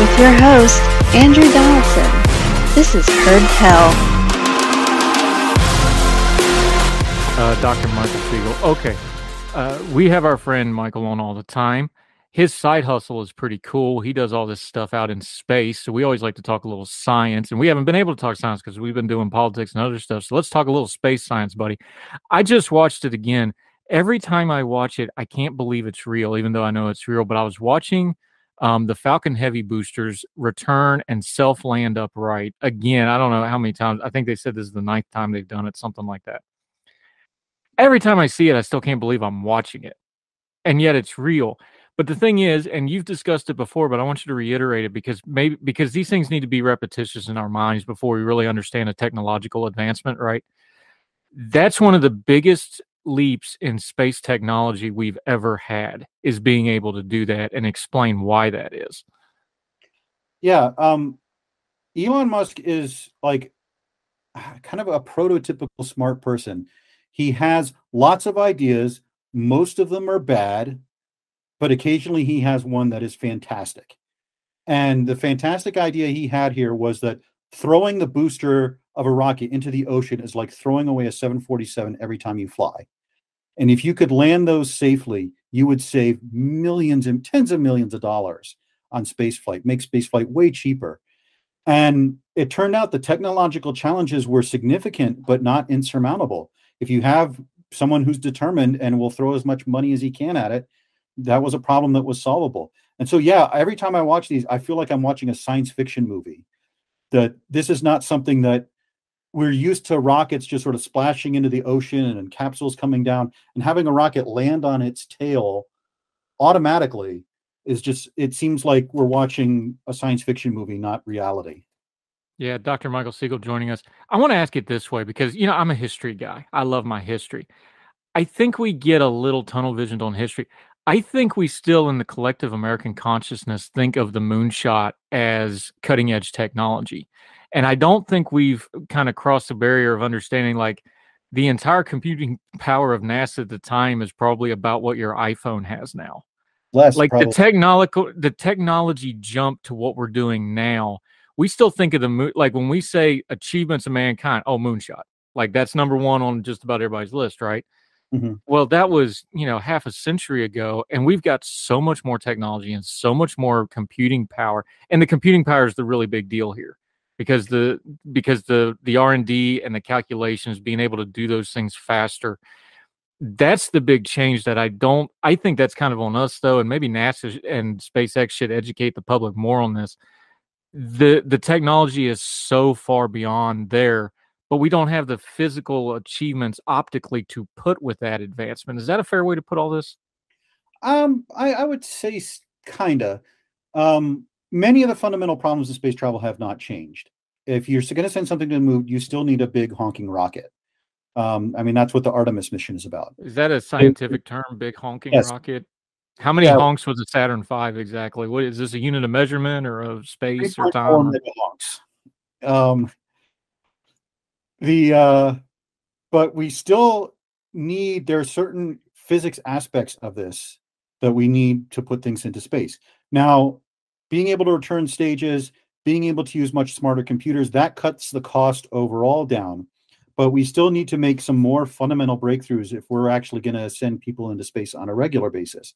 With your host, Andrew Donaldson. This is Heard Tell. Uh, Dr. Michael Siegel. Okay. Uh, we have our friend Michael on all the time. His side hustle is pretty cool. He does all this stuff out in space. So we always like to talk a little science. And we haven't been able to talk science because we've been doing politics and other stuff. So let's talk a little space science, buddy. I just watched it again. Every time I watch it, I can't believe it's real, even though I know it's real. But I was watching um, the Falcon Heavy boosters return and self land upright again. I don't know how many times. I think they said this is the ninth time they've done it, something like that. Every time I see it, I still can't believe I'm watching it. And yet it's real. But the thing is, and you've discussed it before, but I want you to reiterate it because maybe because these things need to be repetitious in our minds before we really understand a technological advancement, right? That's one of the biggest leaps in space technology we've ever had is being able to do that and explain why that is. Yeah, um, Elon Musk is like kind of a prototypical smart person. He has lots of ideas. Most of them are bad, but occasionally he has one that is fantastic. And the fantastic idea he had here was that throwing the booster of a rocket into the ocean is like throwing away a 747 every time you fly. And if you could land those safely, you would save millions and tens of millions of dollars on spaceflight, make spaceflight way cheaper. And it turned out the technological challenges were significant, but not insurmountable. If you have someone who's determined and will throw as much money as he can at it, that was a problem that was solvable. And so, yeah, every time I watch these, I feel like I'm watching a science fiction movie. That this is not something that we're used to rockets just sort of splashing into the ocean and capsules coming down and having a rocket land on its tail automatically is just it seems like we're watching a science fiction movie not reality yeah dr michael siegel joining us i want to ask it this way because you know i'm a history guy i love my history i think we get a little tunnel visioned on history i think we still in the collective american consciousness think of the moonshot as cutting edge technology and I don't think we've uh, kind of crossed the barrier of understanding like the entire computing power of NASA at the time is probably about what your iPhone has now. Less, like probably. the technological the technology jump to what we're doing now. We still think of the moon like when we say achievements of mankind, oh moonshot. Like that's number one on just about everybody's list, right? Mm-hmm. Well, that was, you know, half a century ago, and we've got so much more technology and so much more computing power. And the computing power is the really big deal here because the because the the r&d and the calculations being able to do those things faster that's the big change that i don't i think that's kind of on us though and maybe nasa and spacex should educate the public more on this the the technology is so far beyond there but we don't have the physical achievements optically to put with that advancement is that a fair way to put all this um i, I would say kinda um many of the fundamental problems in space travel have not changed. If you're going to send something to the moon, you still need a big honking rocket. Um, I mean, that's what the Artemis mission is about. Is that a scientific term? Big honking yes. rocket? How many yeah. honks was a Saturn V exactly? What is this a unit of measurement or of space or time? Honks. Um, the uh, but we still need there are certain physics aspects of this that we need to put things into space. Now, being able to return stages, being able to use much smarter computers, that cuts the cost overall down. But we still need to make some more fundamental breakthroughs if we're actually going to send people into space on a regular basis.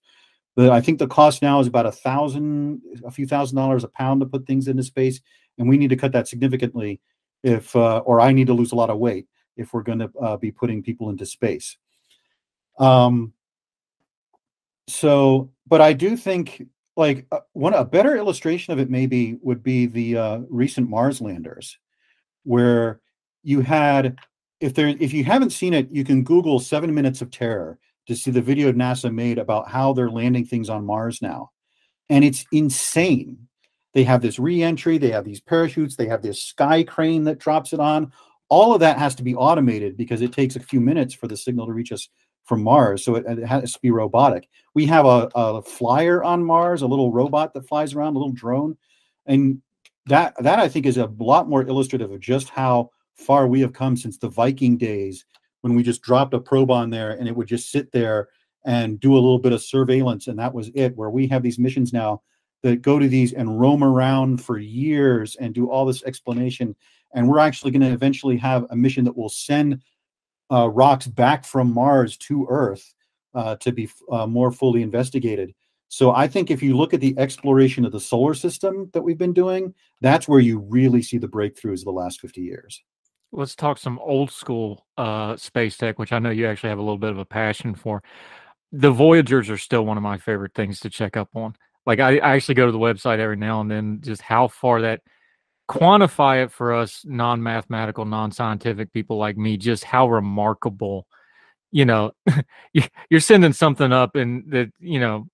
But I think the cost now is about a thousand, a few thousand dollars a pound to put things into space, and we need to cut that significantly if, uh, or I need to lose a lot of weight. if we're going to uh, be putting people into space. Um, so, but I do think like uh, one a better illustration of it maybe would be the uh, recent Mars landers, where you had if there if you haven't seen it, you can Google seven minutes of terror to see the video NASA made about how they're landing things on Mars now, and it's insane. They have this reentry, they have these parachutes, they have this sky crane that drops it on. All of that has to be automated because it takes a few minutes for the signal to reach us from Mars. So it, it, has to be robotic. We have a, a flyer on Mars, a little robot that flies around, a little drone. And that that I think is a lot more illustrative of just how far we have come since the Viking days when we just dropped a probe on there and it would just sit there and do a little bit of surveillance and that was it where we have these missions now that go to these and roam around for years and do all this explanation and we're actually going to eventually have a mission that will send uh, rocks back from Mars to Earth uh, to be uh, more fully investigated. So I think if you look at the exploration of the solar system that we've been doing, that's where you really see the breakthroughs of the last 50 years. Let's talk some old school uh, space tech, which I know you actually have a little bit of a passion for. The Voyagers are still one of my favorite things to check up on. Like I, I actually go to the website every now and then, just how far that quantify it for us non-mathematical non-scientific people like me just how remarkable you know you're sending something up and that you know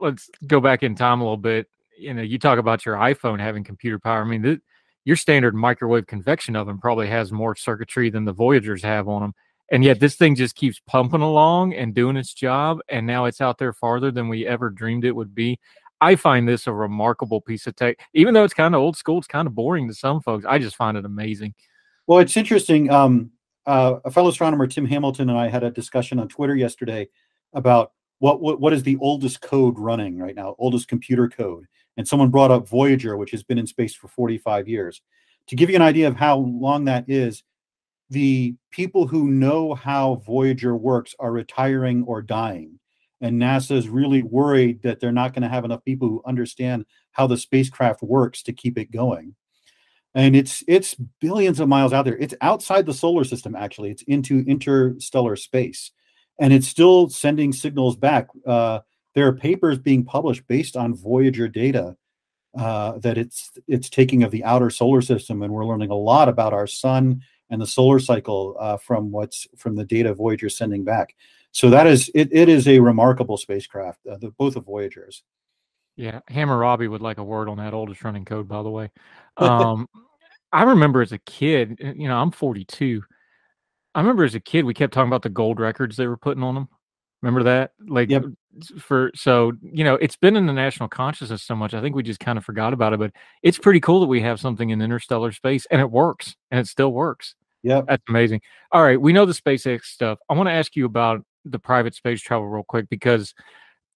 let's go back in time a little bit you know you talk about your iphone having computer power i mean th- your standard microwave convection oven probably has more circuitry than the voyagers have on them and yet this thing just keeps pumping along and doing its job and now it's out there farther than we ever dreamed it would be I find this a remarkable piece of tech. Even though it's kind of old school, it's kind of boring to some folks. I just find it amazing. Well, it's interesting. Um, uh, a fellow astronomer, Tim Hamilton, and I had a discussion on Twitter yesterday about what, what what is the oldest code running right now, oldest computer code. And someone brought up Voyager, which has been in space for 45 years. To give you an idea of how long that is, the people who know how Voyager works are retiring or dying and NASA is really worried that they're not going to have enough people who understand how the spacecraft works to keep it going. And it's it's billions of miles out there. It's outside the solar system actually. It's into interstellar space, and it's still sending signals back. Uh, there are papers being published based on Voyager data uh, that it's it's taking of the outer solar system, and we're learning a lot about our sun and the solar cycle uh, from what's from the data Voyager sending back. So that is it. It is a remarkable spacecraft. Uh, the, both of Voyagers. Yeah, Hammer Robbie would like a word on that oldest running code, by the way. Um, I remember as a kid, you know, I'm 42. I remember as a kid, we kept talking about the gold records they were putting on them. Remember that? Like, yep. for so you know, it's been in the national consciousness so much. I think we just kind of forgot about it, but it's pretty cool that we have something in interstellar space and it works and it still works. Yeah, that's amazing. All right, we know the SpaceX stuff. I want to ask you about the private space travel real quick because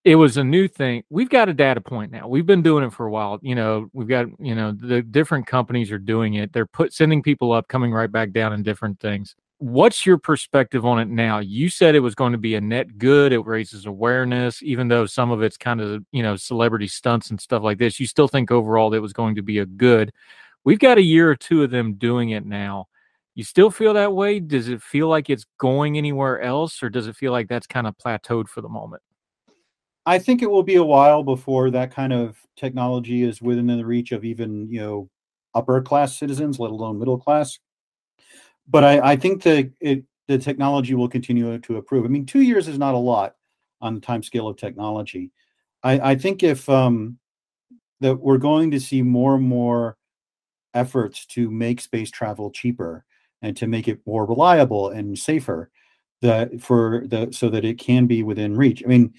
it was a new thing. We've got a data point now. We've been doing it for a while. You know, we've got, you know, the different companies are doing it. They're put sending people up, coming right back down in different things. What's your perspective on it now? You said it was going to be a net good. It raises awareness, even though some of it's kind of, you know, celebrity stunts and stuff like this. You still think overall it was going to be a good. We've got a year or two of them doing it now you still feel that way? Does it feel like it's going anywhere else, or does it feel like that's kind of plateaued for the moment? I think it will be a while before that kind of technology is within the reach of even you know upper class citizens, let alone middle class. But I, I think that it, the technology will continue to improve. I mean, two years is not a lot on the time scale of technology. I, I think if um, that we're going to see more and more efforts to make space travel cheaper and to make it more reliable and safer that for the so that it can be within reach. I mean,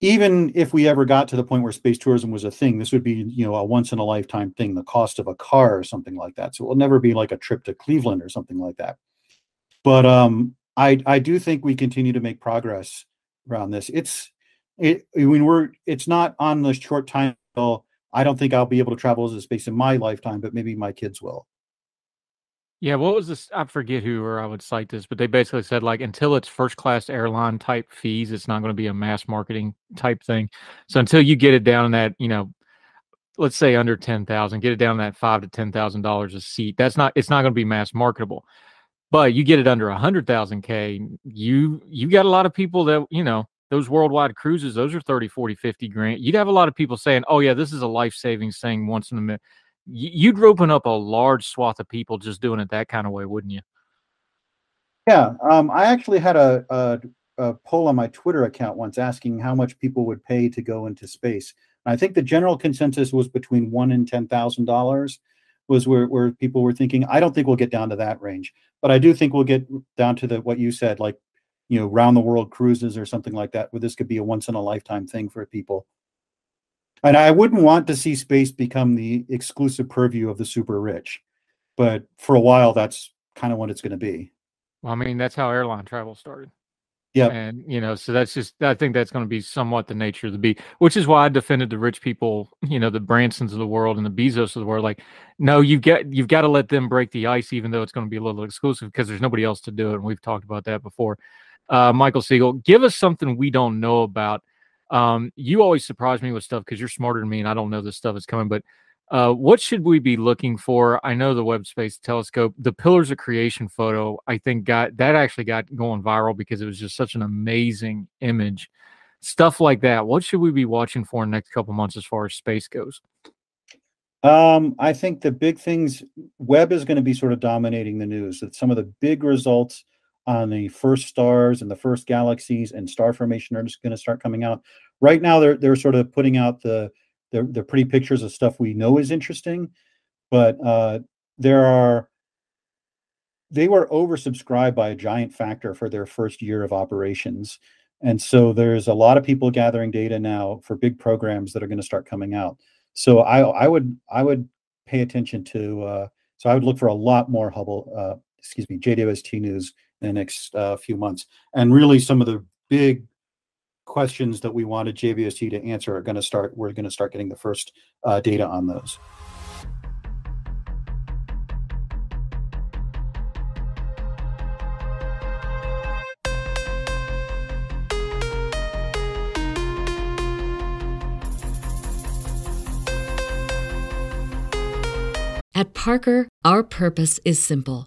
even if we ever got to the point where space tourism was a thing, this would be you know a once in a lifetime thing, the cost of a car or something like that. So it will never be like a trip to Cleveland or something like that. But um, I I do think we continue to make progress around this. It's it I mean we're it's not on the short time. I don't think I'll be able to travel as a space in my lifetime, but maybe my kids will. Yeah, what was this? I forget who or I would cite this, but they basically said like until it's first class airline type fees, it's not going to be a mass marketing type thing. So until you get it down in that, you know, let's say under ten thousand, get it down that five to ten thousand dollars a seat. That's not it's not going to be mass marketable. But you get it under a hundred thousand K, you you got a lot of people that, you know, those worldwide cruises, those are 30, 40, 50 grand. You'd have a lot of people saying, Oh yeah, this is a life saving thing once in a minute. You'd open up a large swath of people just doing it that kind of way, wouldn't you? Yeah. Um, I actually had a, a a poll on my Twitter account once asking how much people would pay to go into space. I think the general consensus was between one and ten thousand dollars was where, where people were thinking. I don't think we'll get down to that range, but I do think we'll get down to the what you said, like you know, round the world cruises or something like that, where this could be a once in a lifetime thing for people. And I wouldn't want to see space become the exclusive purview of the super rich, but for a while, that's kind of what it's going to be. Well, I mean, that's how airline travel started. Yeah. And, you know, so that's just, I think that's going to be somewhat the nature of the beast, which is why I defended the rich people, you know, the Bransons of the world and the Bezos of the world. Like, no, you've got, you've got to let them break the ice, even though it's going to be a little exclusive because there's nobody else to do it. And we've talked about that before. Uh, Michael Siegel, give us something we don't know about. Um, you always surprise me with stuff because you're smarter than me and I don't know this stuff is coming, but uh, what should we be looking for? I know the Webb Space Telescope, the Pillars of Creation photo, I think got that actually got going viral because it was just such an amazing image. Stuff like that. What should we be watching for in the next couple months as far as space goes? Um, I think the big things Webb is going to be sort of dominating the news. That some of the big results on the first stars and the first galaxies and star formation are just going to start coming out. Right now, they're they're sort of putting out the they're, they're pretty pictures of stuff we know is interesting, but uh, there are they were oversubscribed by a giant factor for their first year of operations. And so there's a lot of people gathering data now for big programs that are going to start coming out. So I, I would I would pay attention to uh, so I would look for a lot more Hubble uh, excuse me JWST news the next uh, few months, and really some of the big questions that we wanted JWST to answer are going to start. We're going to start getting the first uh, data on those. At Parker, our purpose is simple.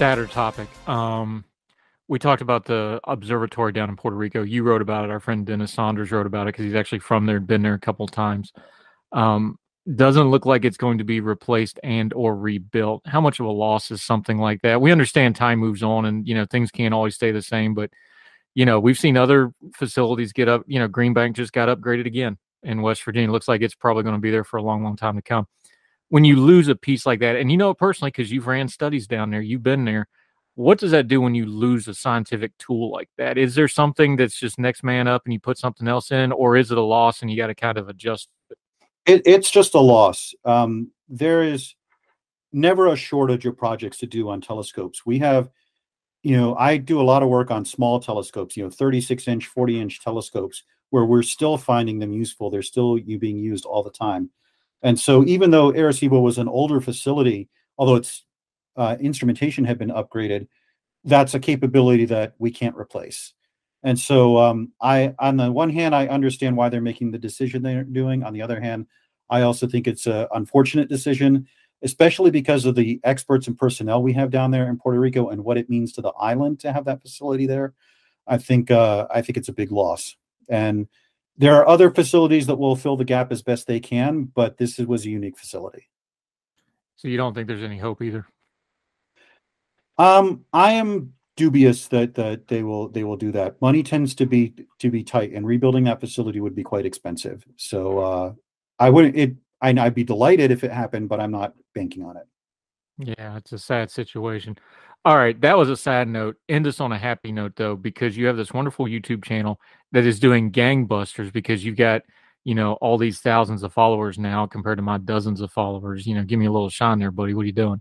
Sadder topic. Um, we talked about the observatory down in Puerto Rico. You wrote about it. Our friend Dennis Saunders wrote about it because he's actually from there, been there a couple times. Um, doesn't look like it's going to be replaced and or rebuilt. How much of a loss is something like that? We understand time moves on, and you know things can't always stay the same. But you know we've seen other facilities get up. You know Green Bank just got upgraded again in West Virginia. Looks like it's probably going to be there for a long, long time to come when you lose a piece like that, and you know it personally because you've ran studies down there, you've been there. What does that do when you lose a scientific tool like that? Is there something that's just next man up and you put something else in, or is it a loss and you got to kind of adjust? It, it's just a loss. Um, there is never a shortage of projects to do on telescopes. We have, you know, I do a lot of work on small telescopes, you know, 36 inch, 40 inch telescopes, where we're still finding them useful. They're still being used all the time. And so, even though Arecibo was an older facility, although its uh, instrumentation had been upgraded, that's a capability that we can't replace. And so, um, I, on the one hand, I understand why they're making the decision they're doing. On the other hand, I also think it's an unfortunate decision, especially because of the experts and personnel we have down there in Puerto Rico and what it means to the island to have that facility there. I think uh, I think it's a big loss. And there are other facilities that will fill the gap as best they can, but this was a unique facility. So you don't think there's any hope either? Um, I am dubious that that they will they will do that. Money tends to be to be tight, and rebuilding that facility would be quite expensive. So uh, I wouldn't it. I'd be delighted if it happened, but I'm not banking on it. Yeah, it's a sad situation. All right, that was a sad note. End us on a happy note though, because you have this wonderful YouTube channel that is doing gangbusters because you've got, you know, all these thousands of followers now compared to my dozens of followers. You know, give me a little shine there, buddy. What are you doing?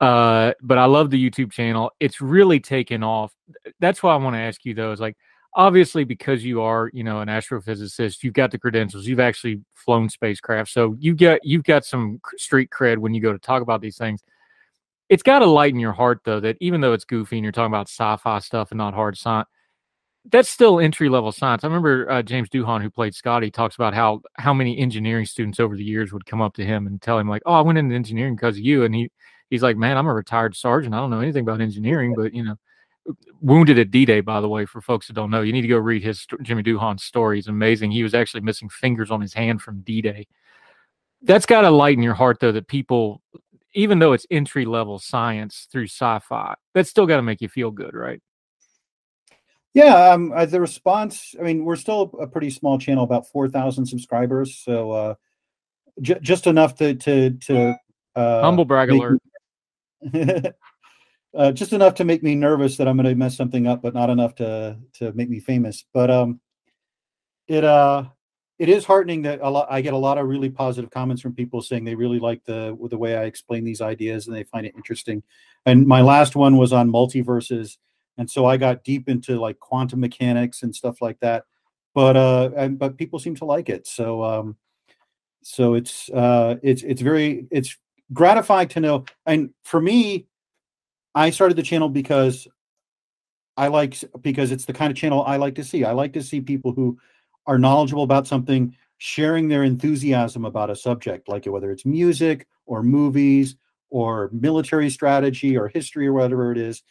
Uh, but I love the YouTube channel. It's really taken off. That's why I want to ask you though, is like obviously because you are, you know, an astrophysicist, you've got the credentials, you've actually flown spacecraft. So you get you've got some street cred when you go to talk about these things it's got to lighten your heart though that even though it's goofy and you're talking about sci-fi stuff and not hard science that's still entry level science. I remember uh, James Doohan, who played Scotty, talks about how how many engineering students over the years would come up to him and tell him like, "Oh, I went into engineering because of you," and he he's like, "Man, I'm a retired sergeant. I don't know anything about engineering, but you know." Wounded at D-Day, by the way, for folks that don't know, you need to go read his Jimmy Doohan's story. It's amazing. He was actually missing fingers on his hand from D-Day. That's got to lighten your heart, though, that people even though it's entry level science through sci-fi, that's still got to make you feel good, right? Yeah, um, uh, the response. I mean, we're still a pretty small channel, about four thousand subscribers, so uh, j- just enough to to to uh, humble brag alert. Me, uh, just enough to make me nervous that I'm going to mess something up, but not enough to to make me famous. But um, it uh, it is heartening that a lot I get a lot of really positive comments from people saying they really like the the way I explain these ideas and they find it interesting. And my last one was on multiverses, and so I got deep into like quantum mechanics and stuff like that. But uh, and, but people seem to like it, so um, so it's uh, it's it's very it's gratifying to know. And for me, I started the channel because I like because it's the kind of channel I like to see. I like to see people who are knowledgeable about something, sharing their enthusiasm about a subject, like whether it's music or movies or military strategy or history or whatever it is.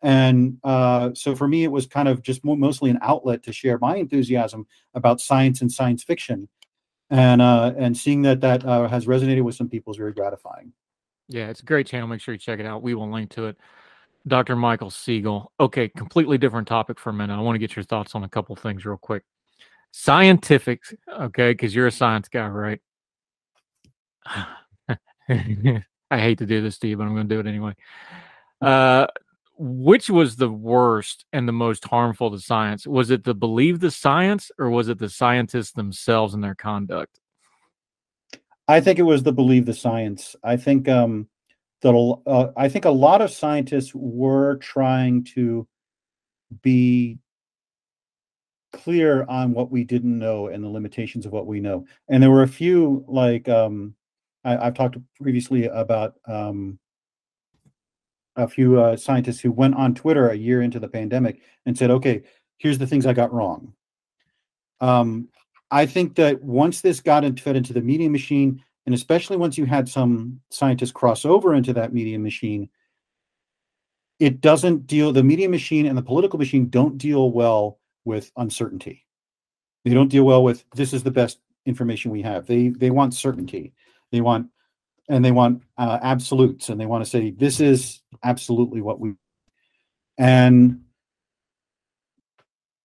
And uh, so for me, it was kind of just mostly an outlet to share my enthusiasm about science and science fiction. And uh, and seeing that that uh, has resonated with some people is very gratifying. Yeah, it's a great channel. Make sure you check it out. We will link to it. Dr. Michael Siegel. Okay, completely different topic for a minute. I want to get your thoughts on a couple things real quick. Scientific, okay, because you're a science guy, right? I hate to do this to you, but I'm going to do it anyway. Uh, which was the worst and the most harmful to science? Was it the believe the science, or was it the scientists themselves and their conduct? I think it was the believe the science. I think um, that uh, I think a lot of scientists were trying to be clear on what we didn't know and the limitations of what we know. And there were a few like um, I, have talked previously about um, a few uh, scientists who went on Twitter a year into the pandemic and said, "Okay, here's the things I got wrong." Um, I think that once this got into, fed into the media machine, and especially once you had some scientists cross over into that media machine, it doesn't deal. The media machine and the political machine don't deal well with uncertainty. They don't deal well with this is the best information we have. They they want certainty. They want and they want uh, absolutes and they want to say this is absolutely what we and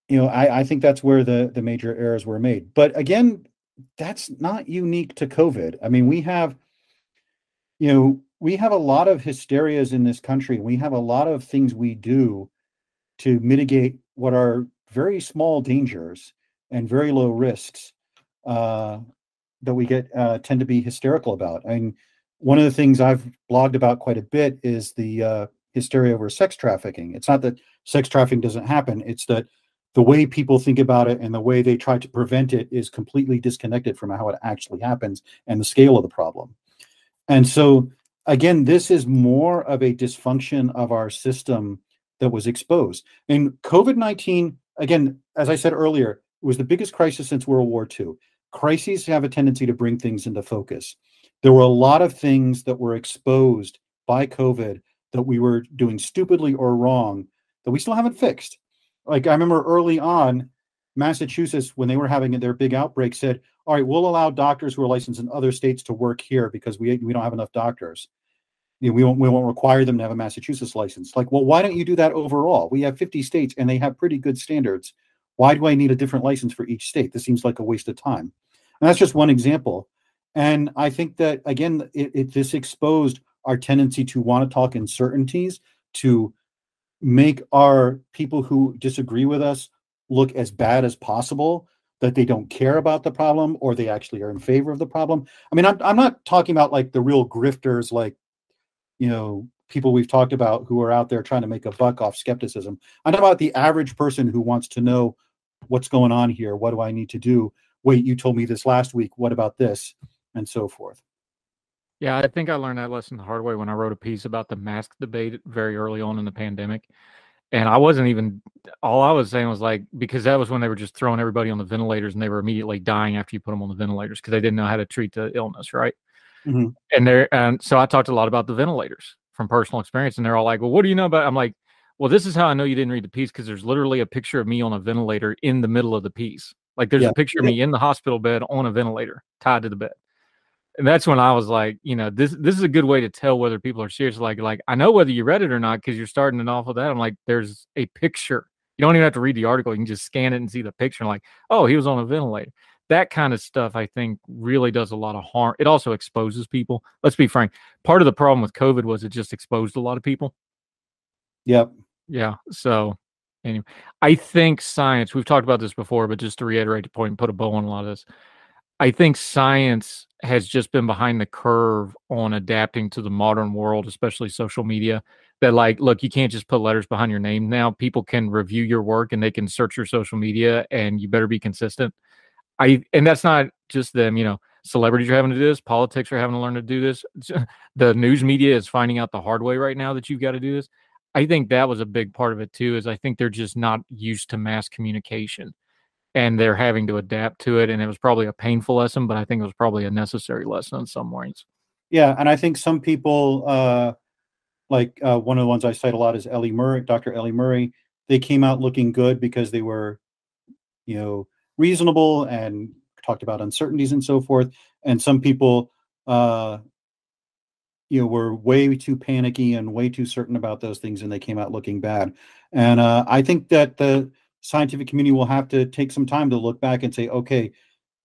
you know I, I think that's where the the major errors were made but again that's not unique to covid i mean we have you know we have a lot of hysterias in this country we have a lot of things we do to mitigate what are very small dangers and very low risks uh, that we get uh, tend to be hysterical about. I mean, one of the things I've blogged about quite a bit is the uh, hysteria over sex trafficking. It's not that sex trafficking doesn't happen; it's that the way people think about it and the way they try to prevent it is completely disconnected from how it actually happens and the scale of the problem. And so, again, this is more of a dysfunction of our system that was exposed. And COVID 19 again, as I said earlier, it was the biggest crisis since World War II. Crises have a tendency to bring things into focus. There were a lot of things that were exposed by COVID that we were doing stupidly or wrong that we still haven't fixed. Like I remember early on, Massachusetts, when they were having their big outbreak, said, All right, we'll allow doctors who are licensed in other states to work here because we, we don't have enough doctors you know, we won't we won't require them to have a Massachusetts license. Like, well, why don't you do that overall? We have 50 states and they have pretty good standards. Why do I need a different license for each state? This seems like a waste of time. And that's just one example. And I think that again, it, it this exposed our tendency to want to talk uncertainties to make our people who disagree with us look as bad as possible that they don't care about the problem or they actually are in favor of the problem. I mean, I'm, I'm not talking about like the real grifters, like, you know, people we've talked about who are out there trying to make a buck off skepticism. I'm talking about the average person who wants to know what's going on here. What do I need to do? Wait, you told me this last week. What about this? And so forth. Yeah, I think I learned that lesson the hard way when I wrote a piece about the mask debate very early on in the pandemic. And I wasn't even all I was saying was like because that was when they were just throwing everybody on the ventilators and they were immediately dying after you put them on the ventilators because they didn't know how to treat the illness, right? Mm-hmm. And there and so I talked a lot about the ventilators from personal experience, and they're all like, "Well, what do you know about?" I'm like, "Well, this is how I know you didn't read the piece because there's literally a picture of me on a ventilator in the middle of the piece. Like there's yeah. a picture of me in the hospital bed on a ventilator tied to the bed." and that's when I was like, you know, this this is a good way to tell whether people are serious. Like, like I know whether you read it or not because you're starting it off with that. I'm like, there's a picture. You don't even have to read the article. You can just scan it and see the picture. And Like, oh, he was on a ventilator. That kind of stuff, I think, really does a lot of harm. It also exposes people. Let's be frank. Part of the problem with COVID was it just exposed a lot of people. Yep. Yeah. So, anyway, I think science. We've talked about this before, but just to reiterate the point and put a bow on a lot of this, I think science has just been behind the curve on adapting to the modern world, especially social media. That like, look, you can't just put letters behind your name now. People can review your work and they can search your social media, and you better be consistent. I and that's not just them. You know, celebrities are having to do this. Politics are having to learn to do this. The news media is finding out the hard way right now that you've got to do this. I think that was a big part of it too. Is I think they're just not used to mass communication and they're having to adapt to it. And it was probably a painful lesson, but I think it was probably a necessary lesson in some ways. Yeah, and I think some people, uh, like uh, one of the ones I cite a lot is Ellie Murray, Dr. Ellie Murray. They came out looking good because they were, you know, reasonable and talked about uncertainties and so forth. And some people, uh, you know, were way too panicky and way too certain about those things, and they came out looking bad. And uh, I think that the scientific community will have to take some time to look back and say, okay,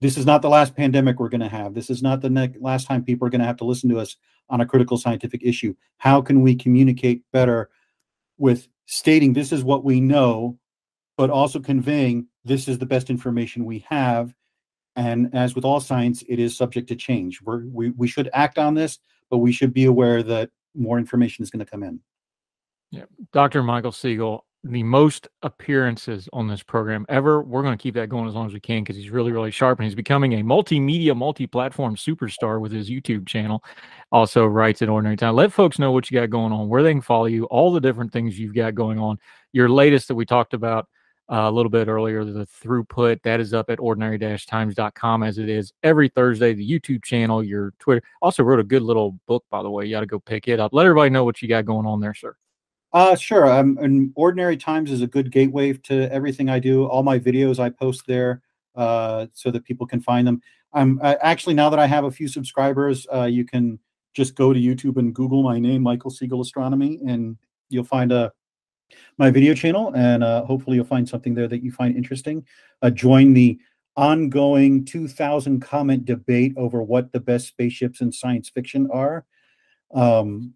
this is not the last pandemic we're going to have. This is not the next last time people are going to have to listen to us on a critical scientific issue. How can we communicate better with stating this is what we know, but also conveying this is the best information we have. And as with all science, it is subject to change. We're, we we should act on this, but we should be aware that more information is going to come in. Yeah, Dr. Michael Siegel, the most appearances on this program ever. We're going to keep that going as long as we can because he's really, really sharp and he's becoming a multimedia, multi platform superstar with his YouTube channel. Also, writes at Ordinary Time. Let folks know what you got going on, where they can follow you, all the different things you've got going on. Your latest that we talked about a little bit earlier, the throughput, that is up at ordinary times.com as it is every Thursday. The YouTube channel, your Twitter. Also, wrote a good little book, by the way. You got to go pick it up. Let everybody know what you got going on there, sir. Uh, sure. Um, and Ordinary Times is a good gateway to everything I do. All my videos I post there uh, so that people can find them. I'm uh, actually now that I have a few subscribers, uh, you can just go to YouTube and Google my name, Michael Siegel Astronomy, and you'll find a my video channel, and uh, hopefully you'll find something there that you find interesting. Uh, join the ongoing 2,000 comment debate over what the best spaceships in science fiction are. Um,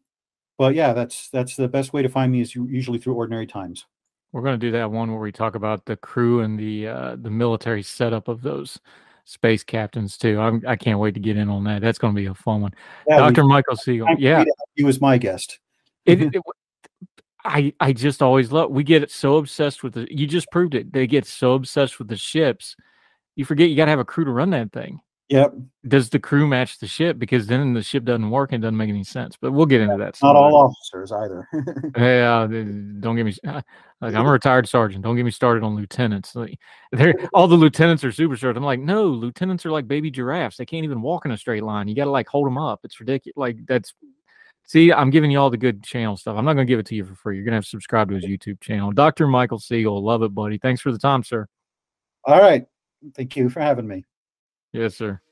but yeah, that's that's the best way to find me is usually through ordinary times. We're going to do that one where we talk about the crew and the uh, the military setup of those space captains too. I'm, I can not wait to get in on that. That's going to be a fun one. Yeah, Dr. Michael Siegel. Yeah, he was my guest. it, it, I I just always love. We get so obsessed with the. You just proved it. They get so obsessed with the ships, you forget you got to have a crew to run that thing. Yep. Does the crew match the ship? Because then the ship doesn't work and doesn't make any sense. But we'll get into that. Not all officers either. yeah, don't get me. Like I'm a retired sergeant. Don't get me started on lieutenants. Like, all the lieutenants are super short. I'm like, no, lieutenants are like baby giraffes. They can't even walk in a straight line. You got to like hold them up. It's ridiculous. Like that's. See, I'm giving you all the good channel stuff. I'm not going to give it to you for free. You're going to have to subscribe to his YouTube channel. Dr. Michael Siegel. Love it, buddy. Thanks for the time, sir. All right. Thank you for having me. Yes, sir.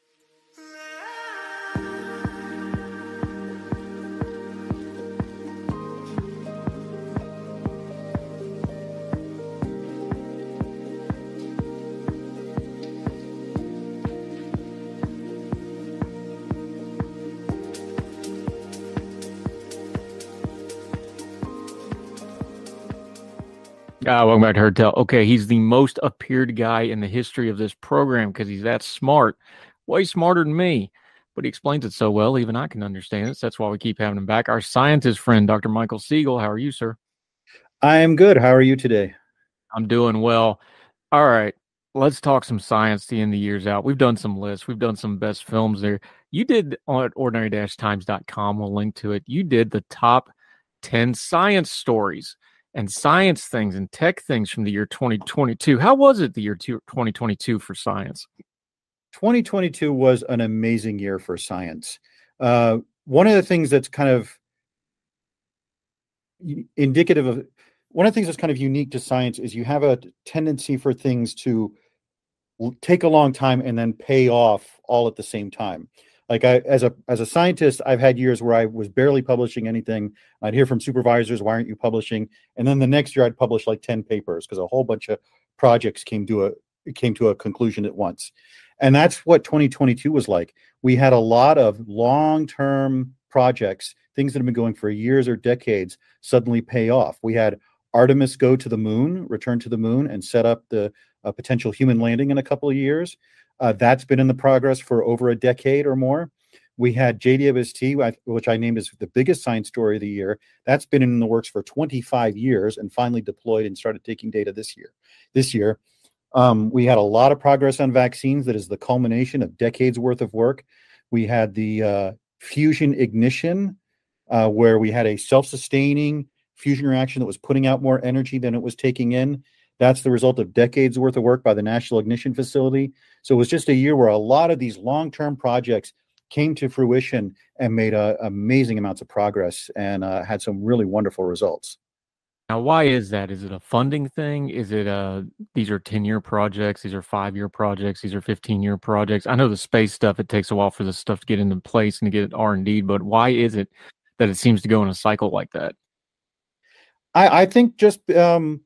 Ah, welcome back to Heard Tell. Okay, he's the most appeared guy in the history of this program because he's that smart, way smarter than me. But he explains it so well, even I can understand it. So that's why we keep having him back. Our scientist friend, Dr. Michael Siegel. How are you, sir? I am good. How are you today? I'm doing well. All right, let's talk some science to end of the years out. We've done some lists, we've done some best films there. You did on ordinary times.com, we'll link to it. You did the top 10 science stories and science things and tech things from the year 2022. How was it the year 2022 for science? 2022 was an amazing year for science. Uh, one of the things that's kind of indicative of one of the things that's kind of unique to science is you have a tendency for things to take a long time and then pay off all at the same time like I as a as a scientist, I've had years where I was barely publishing anything. I'd hear from supervisors, why aren't you publishing? And then the next year I'd publish like 10 papers because a whole bunch of projects came to a came to a conclusion at once. And that's what 2022 was like. We had a lot of long-term projects, things that have been going for years or decades, suddenly pay off. We had Artemis go to the moon, return to the moon, and set up the potential human landing in a couple of years. Uh, that's been in the progress for over a decade or more. We had JWST, which I named as the biggest science story of the year. That's been in the works for 25 years and finally deployed and started taking data this year. This year, um, we had a lot of progress on vaccines. That is the culmination of decades worth of work. We had the uh, fusion ignition, uh, where we had a self-sustaining fusion reaction that was putting out more energy than it was taking in. That's the result of decades worth of work by the National Ignition Facility. So it was just a year where a lot of these long term projects came to fruition and made uh, amazing amounts of progress and uh, had some really wonderful results. Now, why is that? Is it a funding thing? Is it uh these are 10 year projects, these are five year projects, these are 15 year projects? I know the space stuff, it takes a while for this stuff to get into place and to get R and D, but why is it that it seems to go in a cycle like that? I, I think just um,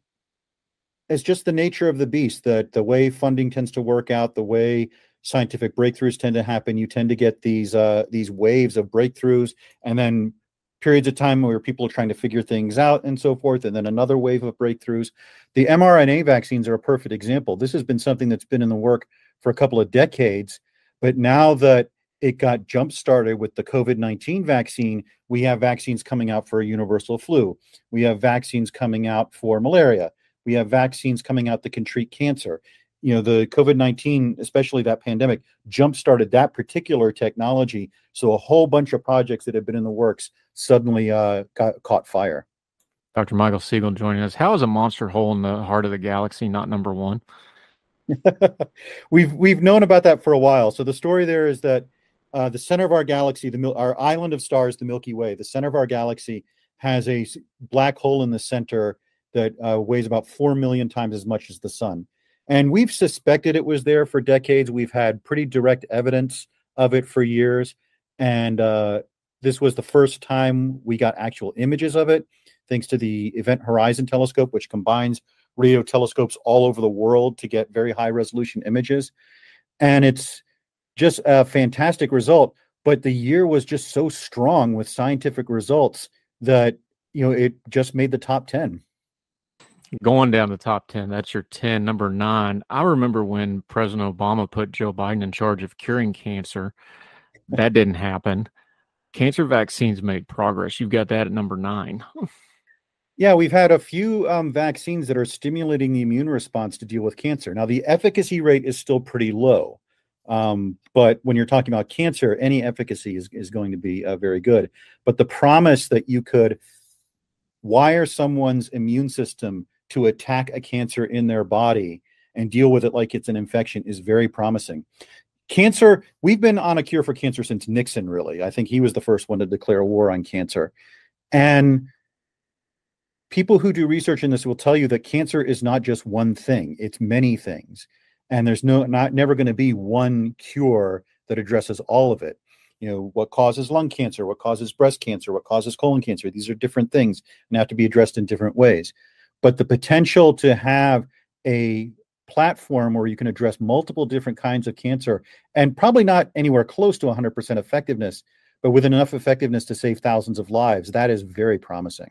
it's just the nature of the beast that the way funding tends to work out the way scientific breakthroughs tend to happen you tend to get these uh, these waves of breakthroughs and then periods of time where people are trying to figure things out and so forth and then another wave of breakthroughs the mrna vaccines are a perfect example this has been something that's been in the work for a couple of decades but now that it got jump started with the COVID 19 vaccine. We have vaccines coming out for a universal flu. We have vaccines coming out for malaria. We have vaccines coming out that can treat cancer. You know, the COVID 19, especially that pandemic, jump started that particular technology. So a whole bunch of projects that had been in the works suddenly uh, got caught fire. Dr. Michael Siegel joining us. How is a monster hole in the heart of the galaxy not number one? we've we've known about that for a while. So the story there is that uh, the center of our galaxy, the our island of stars, the Milky Way, the center of our galaxy has a black hole in the center that uh, weighs about 4 million times as much as the sun. And we've suspected it was there for decades. We've had pretty direct evidence of it for years. And uh, this was the first time we got actual images of it, thanks to the Event Horizon Telescope, which combines radio telescopes all over the world to get very high resolution images. And it's just a fantastic result. But the year was just so strong with scientific results that, you know, it just made the top 10 going down the top 10 that's your 10 number 9 i remember when president obama put joe biden in charge of curing cancer. That didn't happen. Cancer vaccines made progress. You've got that at number 9 yeah we've had a few um, vaccines that are stimulating the immune response to deal with cancer. Now the efficacy rate is still pretty low um, but when you're talking about cancer any efficacy is, is going to be uh, very good. But the promise that you could wire someone's immune system to attack a cancer in their body and deal with it like it's an infection is very promising. Cancer, we've been on a cure for cancer since Nixon, really. I think he was the first one to declare war on cancer. And people who do research in this will tell you that cancer is not just one thing, it's many things. And there's no not never going to be one cure that addresses all of it. You know, what causes lung cancer, what causes breast cancer, what causes colon cancer. These are different things and have to be addressed in different ways but the potential to have a platform where you can address multiple different kinds of cancer and probably not anywhere close to 100% effectiveness but with enough effectiveness to save thousands of lives that is very promising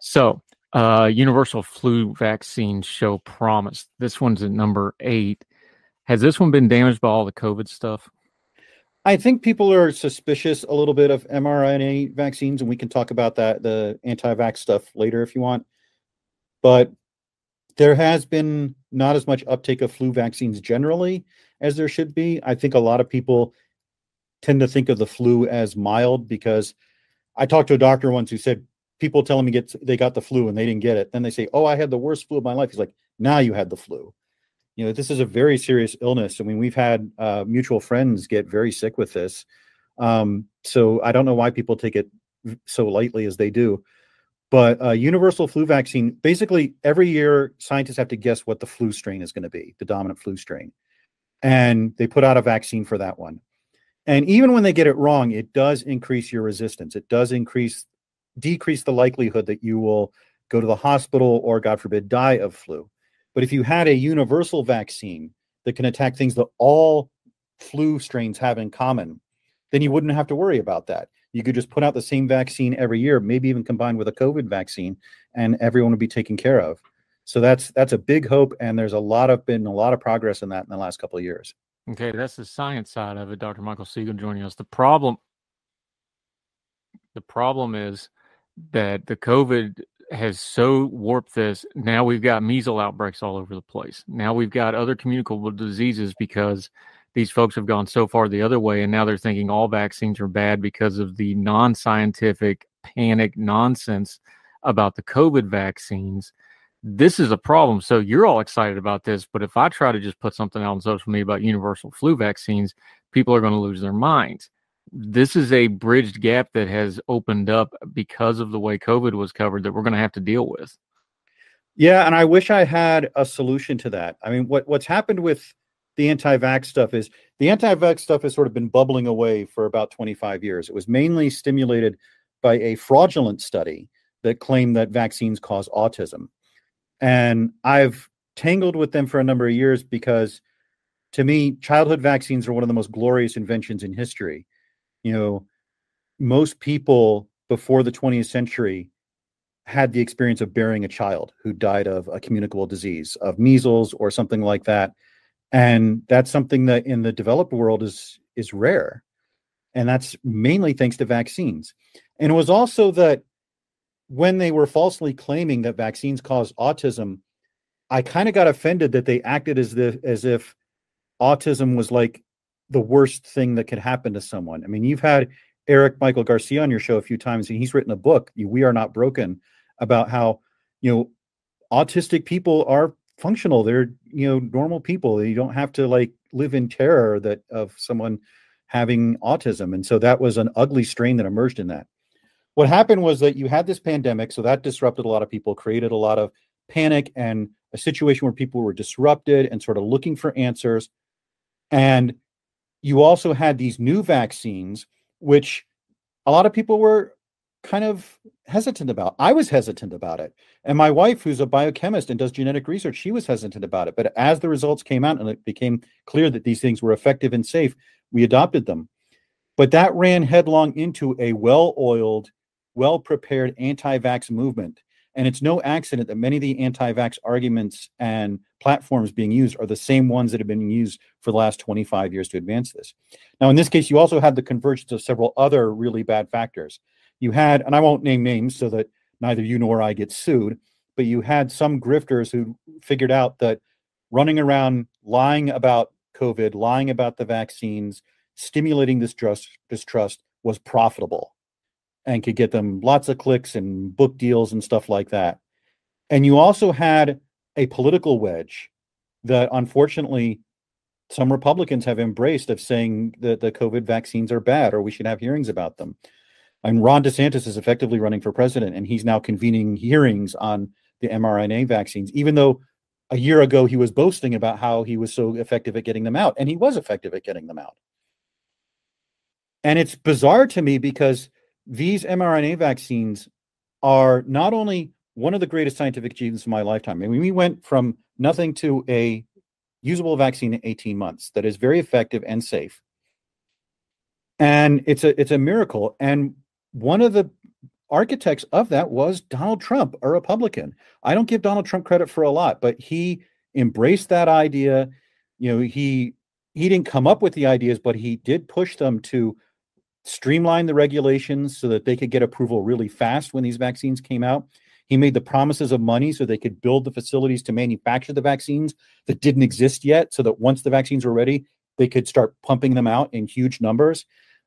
so Uh, universal flu vaccine show promise. This one's at number eight. Has this one been damaged by all the COVID stuff? I think people are suspicious a little bit of mRNA vaccines, and we can talk about that, the anti vax stuff later if you want. But there has been not as much uptake of flu vaccines generally as there should be. I think a lot of people tend to think of the flu as mild because I talked to a doctor once who said people telling me get they got the flu and they didn't get it. Then they say, "Oh, I had the worst flu of my life." He's like, "Now you had the flu." You know, this is a very serious illness. I mean, we've had uh, mutual friends get very sick with this. Um, so I don't know why people take it so lightly as they do. But uh, universal flu vaccine, basically every year scientists have to guess what the flu strain is going to be, the dominant flu strain. And they put out a vaccine for that one. And even when they get it wrong, it does increase your resistance. It does increase, decrease the likelihood that you will go to the hospital or, God forbid, die of flu. But if you had a universal vaccine that can attack things that all flu strains have in common, then you wouldn't have to worry about that. You could just put out the same vaccine every year, maybe even combined with a COVID vaccine, and everyone would be taken care of. So that's that's a big hope, and there's a lot of been a lot of progress in that in the last couple of years. Okay, that's the science side of it. Dr. Michael Siegel joining us. The problem, the problem is that the COVID has so warped this. Now we've got measles outbreaks all over the place. Now we've got other communicable diseases because these folks have gone so far the other way, and now they're thinking all vaccines are bad because of the non-scientific panic nonsense about the COVID vaccines this is a problem. So you're all excited about this, but if I try to just put something out on social media about universal flu vaccines, people are going to lose their minds. This is a bridged gap that has opened up because of the way COVID was covered that we're going to have to deal with. Yeah, and I wish I had a solution to that. I mean, what what's happened with the anti-vax stuff is the anti-vax stuff has sort of been bubbling away for about 25 years. It was mainly stimulated by a fraudulent study that claimed that vaccines cause autism. And I've tangled with them for a number of years because to me, childhood vaccines are one of the most glorious inventions in history. You know, most people before the 20th century had the experience of burying a child who died of a communicable disease, of measles or something like that. And that's something that in the developed world is is rare. And that's mainly thanks to vaccines. And it was also that when they were falsely claiming that vaccines cause autism, I kind of got offended that they acted as the as if autism was like the worst thing that could happen to someone. I mean, you've had Eric Michael Garcia on your show a few times, and he's written a book, "We Are Not Broken," about how you know autistic people are functional. They're you know normal people. You don't have to like live in terror that of someone having autism, and so that was an ugly strain that emerged in that what happened was that you had this pandemic, so that disrupted a lot of people, created a lot of panic and a situation where people were disrupted and sort of looking for answers. And you also had these new vaccines, which a lot of people were kind of hesitant about. I was hesitant about it. And my wife, who's a biochemist and does genetic research, she was hesitant about it. But as the results came out and it became clear that these things were effective and safe, we adopted them. But that ran headlong into a well oiled well prepared anti vax movement. And it's no accident that many of the anti vax arguments and platforms being used are the same ones that have been used for the last 25 years to advance this. Now, in this case, you also had the convergence of several other really bad factors. You had, and I won't name names so that neither you nor I get sued, but you had some grifters who figured out that running around lying about COVID, lying about the vaccines, stimulating this distrust, distrust was profitable and could get them lots of clicks and book deals and stuff like that. And you also had a political wedge that unfortunately some Republicans have embraced of saying that the COVID vaccines are bad or we should have hearings about them. And Ron DeSantis is effectively running for president and he's now convening hearings on the mRNA vaccines, even though a year ago he was boasting about how he was so effective at getting them out. And he was effective at getting them out. And it's bizarre to me because these mRNA vaccines are not only one of the greatest scientific achievements of my lifetime. I mean, we went from nothing to a usable vaccine in 18 months that is very effective and safe. And it's a it's a miracle. And one of the architects of that was Donald Trump, a Republican. I don't give Donald Trump credit for a lot, but he embraced that idea. You know, he he didn't come up with the ideas, but he did push them to streamline the regulations so that they could get approval really fast when these vaccines came out. He made the promises of money so they could build the facilities to manufacture the vaccines that didn't exist yet, so that once the vaccines were ready, they could start pumping them out in huge numbers.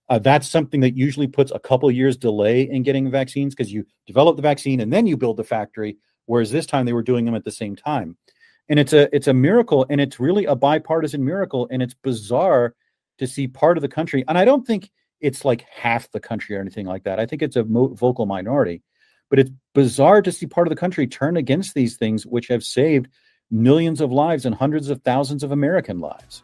Uh, that's something that usually puts a couple years delay in getting vaccines because you develop the vaccine and then you build the factory. Whereas this time they were doing them at the same time, and it's a it's a miracle, and it's really a bipartisan miracle, and it's bizarre to see part of the country. And I don't think it's like half the country or anything like that. I think it's a mo- vocal minority, but it's bizarre to see part of the country turn against these things, which have saved millions of lives and hundreds of thousands of American lives.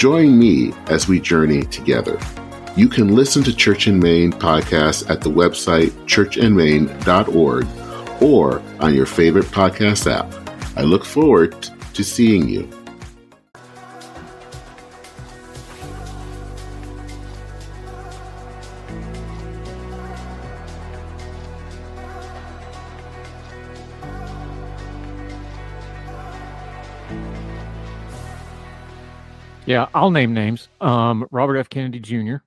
Join me as we journey together. You can listen to Church in Main podcast at the website churchandmain.org or on your favorite podcast app. I look forward to seeing you. Yeah, I'll name names. Um, Robert F. Kennedy Jr.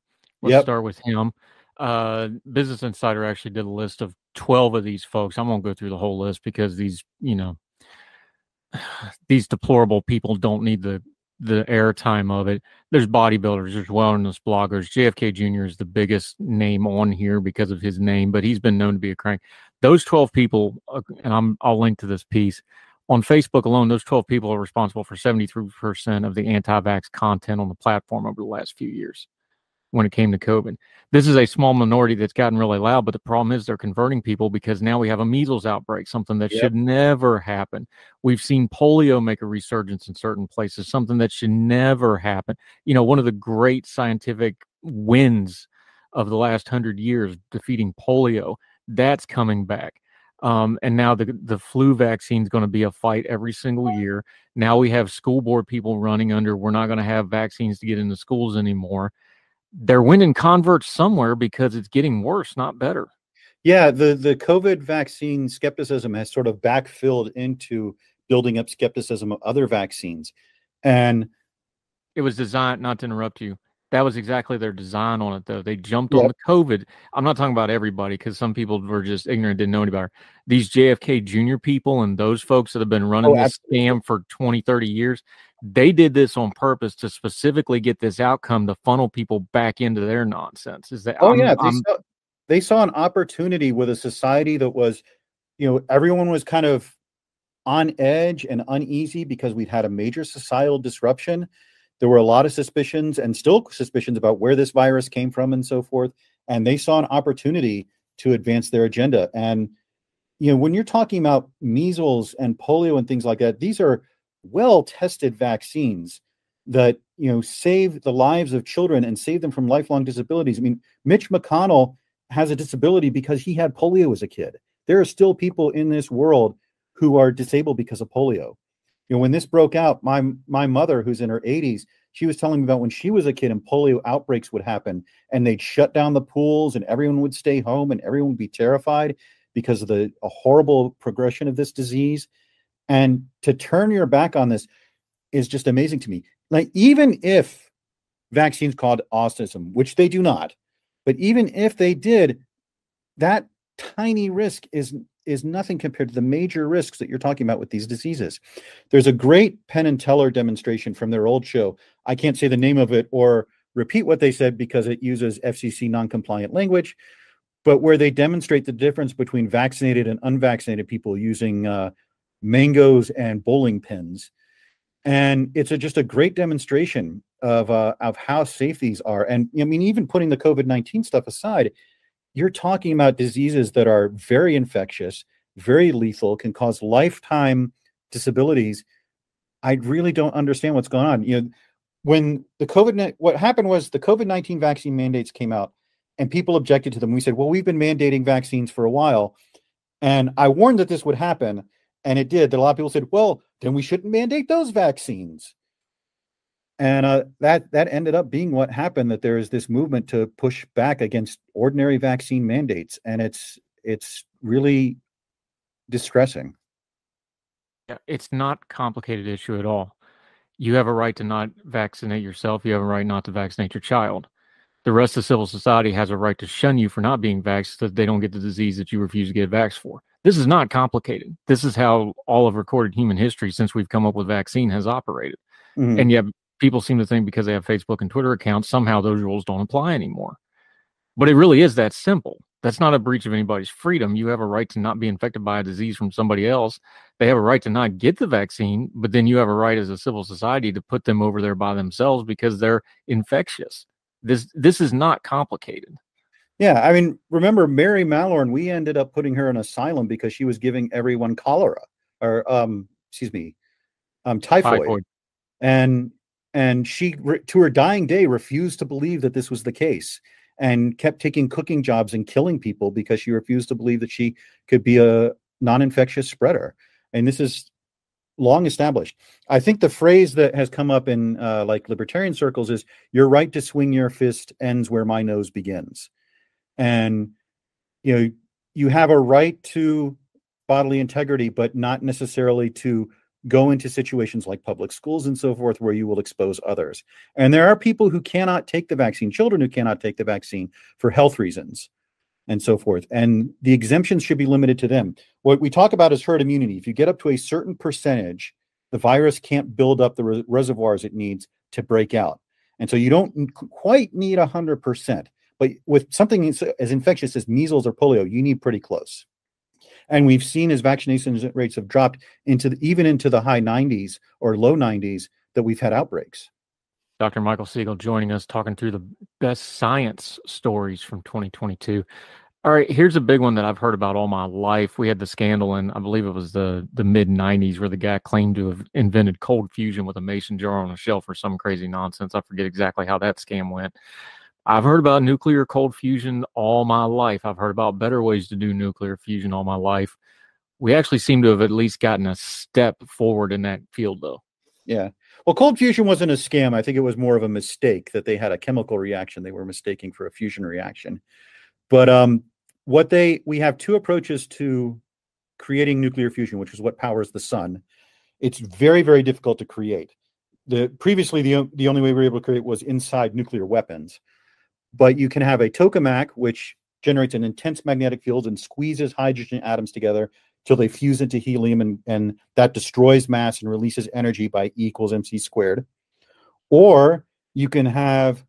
Let's Yep. start with him. Uh, Business Insider actually did a list of 12 of these folks. I won't go through the whole list because these, you know, these deplorable people don't need the the airtime of it. There's bodybuilders, there's wellness bloggers. JFK Jr. is the biggest name on here because of his name, but he's been known to be a crank. Those 12 people, uh, and I'm I'll link to this piece on Facebook alone. Those 12 people are responsible for 73% of the anti-vax content on the platform over the last few years. When it came to COVID, this is a small minority that's gotten really loud, but the problem is they're converting people because now we have a measles outbreak, something that Yep. should never happen. We've seen polio make a resurgence in certain places, something that should never happen. You know, one of the great scientific wins of the last hundred years, defeating polio, that's coming back. Um, and now the the flu vaccine is going to be a fight every single year. Now we have school board people running under. We're not going to have vaccines to get into schools anymore. They're winning converts somewhere because it's getting worse, not better. Yeah, the the COVID vaccine skepticism has sort of backfilled into building up skepticism of other vaccines. And It was designed not to interrupt you. That was exactly their design on it, though. They jumped Yep. on the COVID. I'm not talking about everybody because some people were just ignorant, didn't know any better. These JFK Jr. people and those folks that have been running Oh, this scam for 20, 30 years, they did this on purpose to specifically get this outcome to funnel people back into their nonsense. Is that? oh I'm- yeah, they saw, they saw an opportunity with a society that was, you know, everyone was kind of on edge and uneasy because we'd had a major societal disruption. There were a lot of suspicions and still suspicions about where this virus came from and so forth. And they saw an opportunity to advance their agenda. And you know, when you're talking about measles and polio and things like that, these are well tested vaccines that you know save the lives of children and save them from lifelong disabilities. I mean, Mitch McConnell has a disability because he had polio as a kid. There are still people in this world who are disabled because of polio. You know, when this broke out, my my mother, who's in her 80s, she was telling me about when she was a kid and polio outbreaks would happen and they'd shut down the pools and everyone would stay home and everyone would be terrified because of the horrible progression of this disease. And to turn your back on this is just amazing to me. Like, even if vaccines called autism, which they do not, but even if they did, that tiny risk is is nothing compared to the major risks that you're talking about with these diseases. There's a great Penn and Teller demonstration from their old show. I can't say the name of it or repeat what they said because it uses FCC non-compliant language, but where they demonstrate the difference between vaccinated and unvaccinated people using uh, mangoes and bowling pins. And it's a, just a great demonstration of uh, of how safe these are. And I mean, even putting the COVID nineteen stuff aside, you're talking about diseases that are very infectious, very lethal, can cause lifetime disabilities. I really don't understand what's going on. You know, when the COVID what happened was the COVID nineteen vaccine mandates came out, and people objected to them. We said, well, we've been mandating vaccines for a while, and I warned that this would happen and it did. That a lot of people said, "Well, then we shouldn't mandate those vaccines." And uh, that that ended up being what happened. That there is this movement to push back against ordinary vaccine mandates, and it's it's really distressing. Yeah, it's not complicated issue at all. You have a right to not vaccinate yourself. You have a right not to vaccinate your child. The rest of civil society has a right to shun you for not being vaxxed so that they don't get the disease that you refuse to get vaxxed for. This is not complicated. This is how all of recorded human history since we've come up with vaccine has operated. Mm-hmm. And yet people seem to think because they have Facebook and Twitter accounts, somehow those rules don't apply anymore. But it really is that simple. That's not a breach of anybody's freedom. You have a right to not be infected by a disease from somebody else. They have a right to not get the vaccine, but then you have a right as a civil society to put them over there by themselves because they're infectious. This this is not complicated. Yeah, I mean, remember Mary Mallon? We ended up putting her in asylum because she was giving everyone cholera, or um, excuse me, um, typhoid. typhoid, and and she to her dying day refused to believe that this was the case, and kept taking cooking jobs and killing people because she refused to believe that she could be a non-infectious spreader. And this is long established. I think the phrase that has come up in uh, like libertarian circles is "Your right to swing your fist ends where my nose begins." and you know you have a right to bodily integrity but not necessarily to go into situations like public schools and so forth where you will expose others. And there are people who cannot take the vaccine children who cannot take the vaccine for health reasons and so forth. And the exemptions should be limited to them. What we talk about is herd immunity. If you get up to a certain percentage the virus can't build up the re- reservoirs it needs to break out. And so you don't quite need 100% but with something as infectious as measles or polio, you need pretty close. And we've seen as vaccination rates have dropped into the, even into the high 90s or low 90s that we've had outbreaks. Dr. Michael Siegel joining us, talking through the best science stories from 2022. All right, here's a big one that I've heard about all my life. We had the scandal in, I believe it was the the mid '90s, where the guy claimed to have invented cold fusion with a mason jar on a shelf or some crazy nonsense. I forget exactly how that scam went. I've heard about nuclear cold fusion all my life. I've heard about better ways to do nuclear fusion all my life. We actually seem to have at least gotten a step forward in that field, though. Yeah. Well, cold fusion wasn't a scam. I think it was more of a mistake that they had a chemical reaction they were mistaking for a fusion reaction. But um, what they we have two approaches to creating nuclear fusion, which is what powers the sun. It's very very difficult to create. The previously the the only way we were able to create was inside nuclear weapons but you can have a tokamak, which generates an intense magnetic field and squeezes hydrogen atoms together till they fuse into helium, and, and that destroys mass and releases energy by E equals mc squared. Or you can have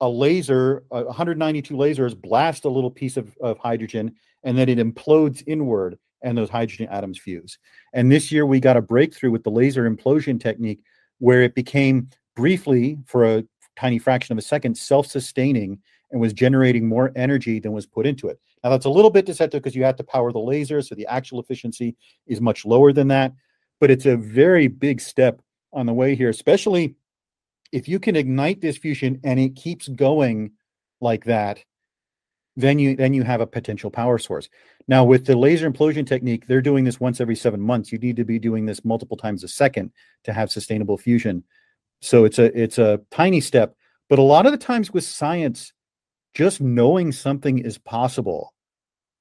a laser, uh, 192 lasers blast a little piece of, of hydrogen, and then it implodes inward, and those hydrogen atoms fuse. And this year we got a breakthrough with the laser implosion technique, where it became briefly for a tiny fraction of a second self-sustaining and was generating more energy than was put into it. Now that's a little bit deceptive because you have to power the laser, so the actual efficiency is much lower than that. But it's a very big step on the way here, especially if you can ignite this fusion and it keeps going like that, then you then you have a potential power source. Now with the laser implosion technique, they're doing this once every 7 months. You need to be doing this multiple times a second to have sustainable fusion. So it's a it's a tiny step, but a lot of the times with science just knowing something is possible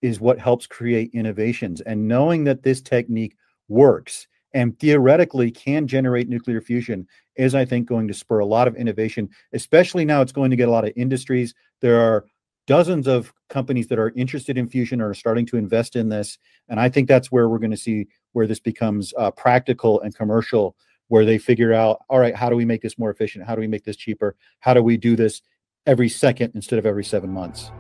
is what helps create innovations and knowing that this technique works and theoretically can generate nuclear fusion is i think going to spur a lot of innovation especially now it's going to get a lot of industries. There are dozens of companies that are interested in fusion or are starting to invest in this and i think that's where we're going to see where this becomes uh, practical and commercial where they figure out all right how do we make this more efficient how do we make this cheaper how do we do this every second instead of every seven months.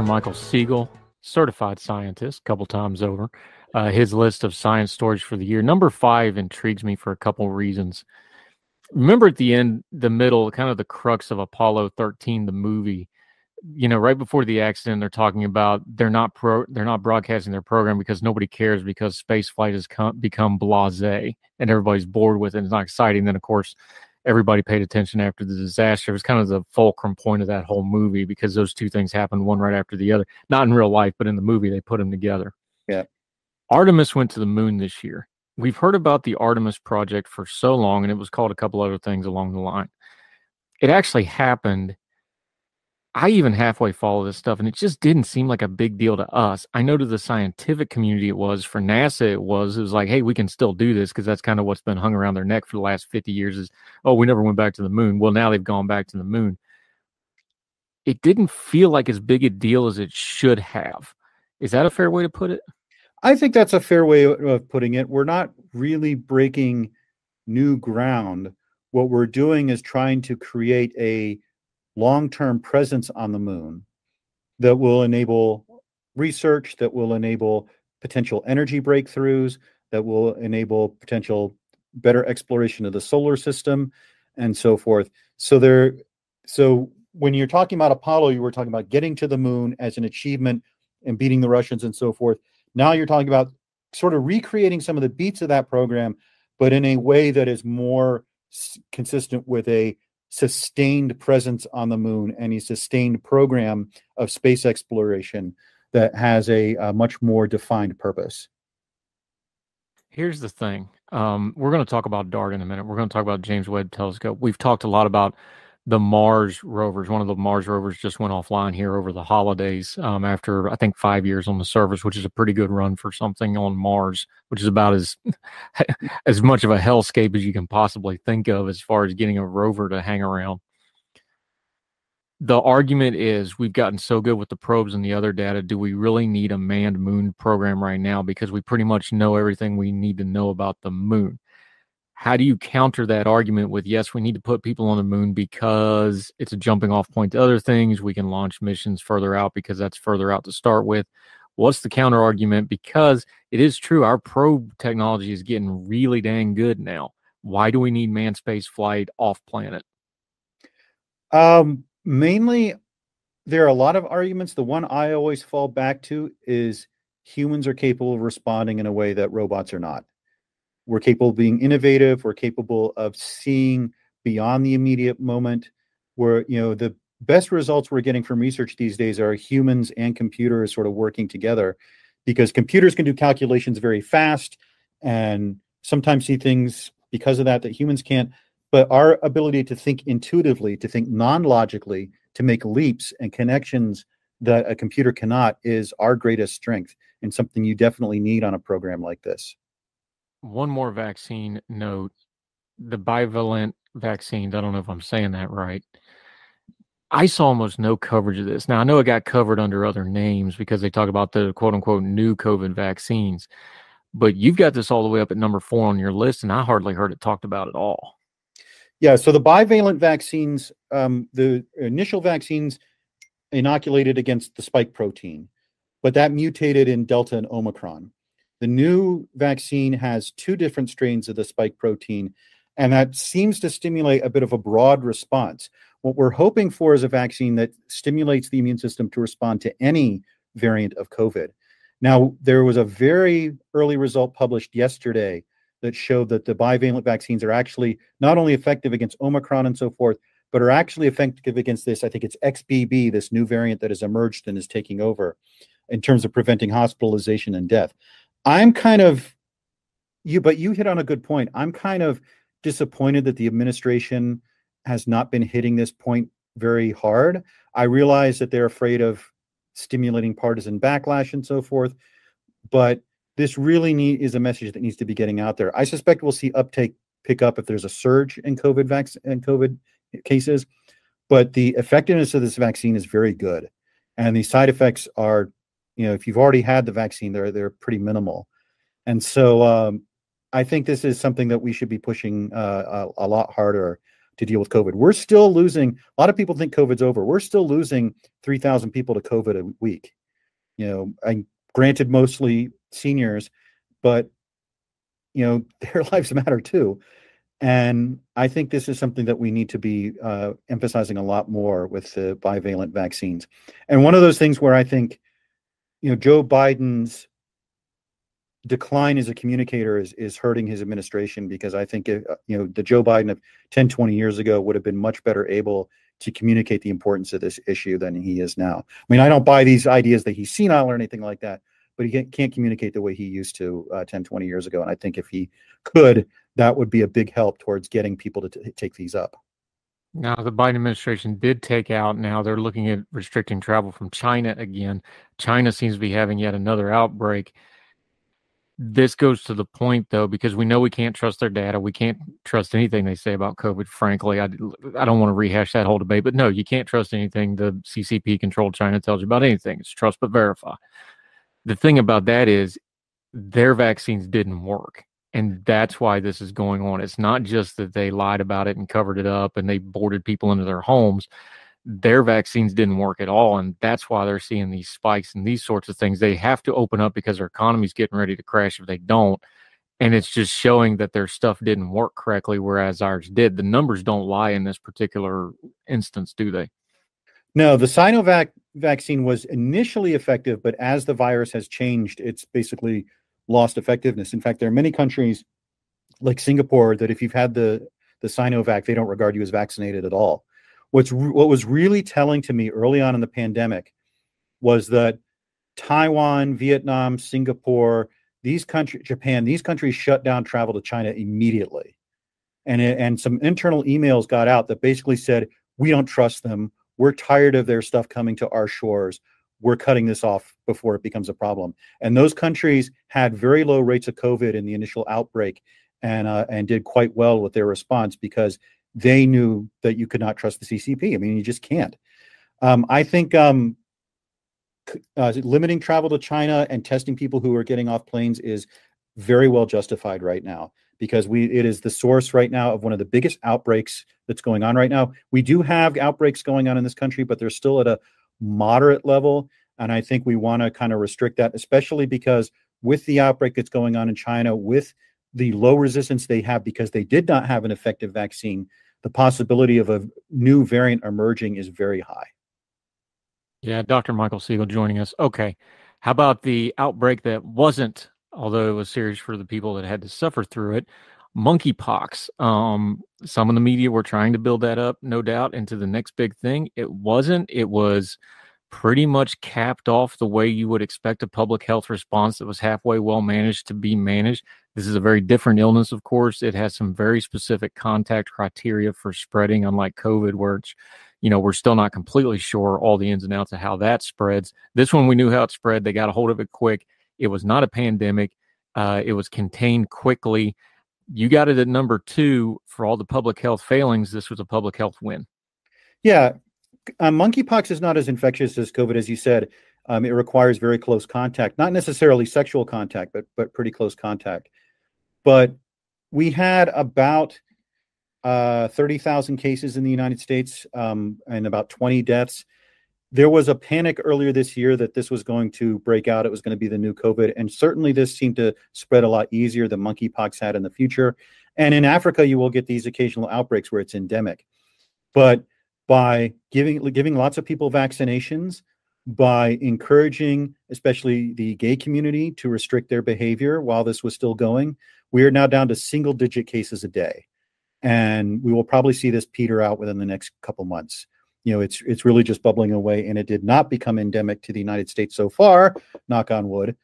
Dr. Michael Siegel, certified scientist, a couple times over. Uh, his list of science stories for the year. Number five intrigues me for a couple reasons. Remember at the end, the middle, kind of the crux of Apollo 13, the movie. You know, right before the accident, they're talking about they're not pro, they're not broadcasting their program because nobody cares because space flight has come, become blasé and everybody's bored with it. It's not exciting. Then, of course, everybody paid attention after the disaster. It was kind of the fulcrum point of that whole movie because those two things happened one right after the other. Not in real life, but in the movie, they put them together. Yeah. Artemis went to the moon this year. We've heard about the Artemis project for so long, and it was called a couple other things along the line. It actually happened I even halfway follow this stuff, and it just didn't seem like a big deal to us. I know to the scientific community it was. For NASA, it was. It was like, hey, we can still do this because that's kind of what's been hung around their neck for the last 50 years is, oh, we never went back to the moon. Well, now they've gone back to the moon. It didn't feel like as big a deal as it should have. Is that a fair way to put it? I think that's a fair way of putting it. We're not really breaking new ground. What we're doing is trying to create a long term presence on the moon that will enable research, that will enable potential energy breakthroughs, that will enable potential better exploration of the solar system and so forth. So there so when you're talking about Apollo, you were talking about getting to the moon as an achievement and beating the Russians and so forth. Now you're talking about sort of recreating some of the beats of that program, but in a way that is more consistent with a sustained presence on the moon and a sustained program of space exploration that has a, a much more defined purpose. Here's the thing. Um, we're going to talk about DART in a minute. We're going to talk about James Webb Telescope. We've talked a lot about the Mars rovers. One of the Mars rovers just went offline here over the holidays um, after I think five years on the surface, which is a pretty good run for something on Mars, which is about as as much of a hellscape as you can possibly think of as far as getting a rover to hang around. The argument is we've gotten so good with the probes and the other data. Do we really need a manned moon program right now? Because we pretty much know everything we need to know about the moon how do you counter that argument with yes we need to put people on the moon because it's a jumping off point to other things. We can launch missions further out because that's further out to start with. What's the counter argument because it is true our probe technology is getting really dang good now. Why do we need manned space flight off planet? Um mainly there are a lot of arguments. The one i always fall back to is humans are capable of responding in a way that robots are not we're capable of being innovative. We're capable of seeing beyond the immediate moment. Where you know the best results we're getting from research these days are humans and computers sort of working together, because computers can do calculations very fast and sometimes see things because of that that humans can't. But our ability to think intuitively, to think non-logically, to make leaps and connections that a computer cannot is our greatest strength and something you definitely need on a program like this one more vaccine note. The bivalent vaccines, I don't know if I'm saying that right. I saw almost no coverage of this. Now I know it got covered under other names because they talk about the quote unquote new COVID vaccines, but you've got this all the way up at number four on your list, and I hardly heard it talked about at all. Yeah, so the bivalent vaccines, um, the initial vaccines inoculated against the spike protein, but that mutated in Delta and Omicron. The new vaccine has two different strains of the spike protein, and that seems to stimulate a bit of a broad response. What we're hoping for is a vaccine that stimulates the immune system to respond to any variant of COVID. Now, there was a very early result published yesterday that showed that the bivalent vaccines are actually not only effective against Omicron and so forth, but are actually effective against this. I think it's XBB, this new variant that has emerged and is taking over in terms of preventing hospitalization and death. I'm kind of you, but you hit on a good point. I'm kind of disappointed that the administration has not been hitting this point very hard. I realize that they're afraid of stimulating partisan backlash and so forth, but this really need, is a message that needs to be getting out there. I suspect we'll see uptake pick up if there's a surge in COVID vaccine and COVID cases, but the effectiveness of this vaccine is very good, and the side effects are, you know, if you've already had the vaccine, they're they're pretty minimal, and so um, I think this is something that we should be pushing uh, a, a lot harder to deal with COVID. We're still losing. A lot of people think COVID's over. We're still losing three thousand people to COVID a week. You know, and granted, mostly seniors, but you know their lives matter too. And I think this is something that we need to be uh, emphasizing a lot more with the bivalent vaccines. And one of those things where I think, you know, Joe Biden's decline as a communicator is is hurting his administration because I think uh, you know the Joe Biden of 10 20 years ago would have been much better able to communicate the importance of this issue than he is now. I mean, I don't buy these ideas that he's senile or anything like that, but he can't communicate the way he used to uh, 10 20 years ago and I think if he could that would be a big help towards getting people to t- take these up. Now, the Biden administration did take out, now they're looking at restricting travel from China again. China seems to be having yet another outbreak. This goes to the point, though, because we know we can't trust their data. We can't trust anything they say about COVID, frankly. I, I don't want to rehash that whole debate, but no, you can't trust anything the CCP controlled China tells you about anything. It's trust but verify. The thing about that is their vaccines didn't work and that's why this is going on. It's not just that they lied about it and covered it up and they boarded people into their homes. Their vaccines didn't work at all. And that's why they're seeing these spikes and these sorts of things. They have to open up because their economy's getting ready to crash if they don't. And it's just showing that their stuff didn't work correctly, whereas ours did. The numbers don't lie in this particular instance, do they? No, the Sinovac vaccine was initially effective, but as the virus has changed, it's basically lost effectiveness. In fact, there are many countries like Singapore that if you've had the the Sinovac, they don't regard you as vaccinated at all. What's what was really telling to me early on in the pandemic was that Taiwan, Vietnam, Singapore, these countries, Japan, these countries shut down travel to China immediately, and it, and some internal emails got out that basically said we don't trust them. We're tired of their stuff coming to our shores we're cutting this off before it becomes a problem. And those countries had very low rates of COVID in the initial outbreak, and uh, and did quite well with their response because they knew that you could not trust the CCP. I mean, you just can't. Um, I think um, uh, limiting travel to China and testing people who are getting off planes is very well justified right now because we it is the source right now of one of the biggest outbreaks that's going on right now. We do have outbreaks going on in this country, but they're still at a moderate level. And I think we want to kind of restrict that, especially because with the outbreak that's going on in China, with the low resistance they have because they did not have an effective vaccine, the possibility of a new variant emerging is very high. Yeah, Dr. Michael Siegel joining us. Okay. How about the outbreak that wasn't, although it was serious for the people that had to suffer through it? Monkeypox. Um, some of the media were trying to build that up, no doubt, into the next big thing. It wasn't. It was pretty much capped off the way you would expect a public health response that was halfway well managed to be managed. This is a very different illness, of course. It has some very specific contact criteria for spreading, unlike COVID, it's, you know, we're still not completely sure all the ins and outs of how that spreads. This one, we knew how it spread. They got a hold of it quick. It was not a pandemic. Uh, it was contained quickly you got it at number two for all the public health failings. This was a public health win. Yeah, uh, monkeypox is not as infectious as COVID, as you said. Um, it requires very close contact, not necessarily sexual contact, but but pretty close contact. But we had about uh, 30,000 cases in the United States um, and about 20 deaths. There was a panic earlier this year that this was going to break out. It was going to be the new COVID. And certainly this seemed to spread a lot easier than monkeypox had in the future. And in Africa, you will get these occasional outbreaks where it's endemic. But by giving giving lots of people vaccinations, by encouraging especially the gay community to restrict their behavior while this was still going, we are now down to single digit cases a day. And we will probably see this peter out within the next couple months. You know, it's it's really just bubbling away, and it did not become endemic to the United States so far. Knock on wood.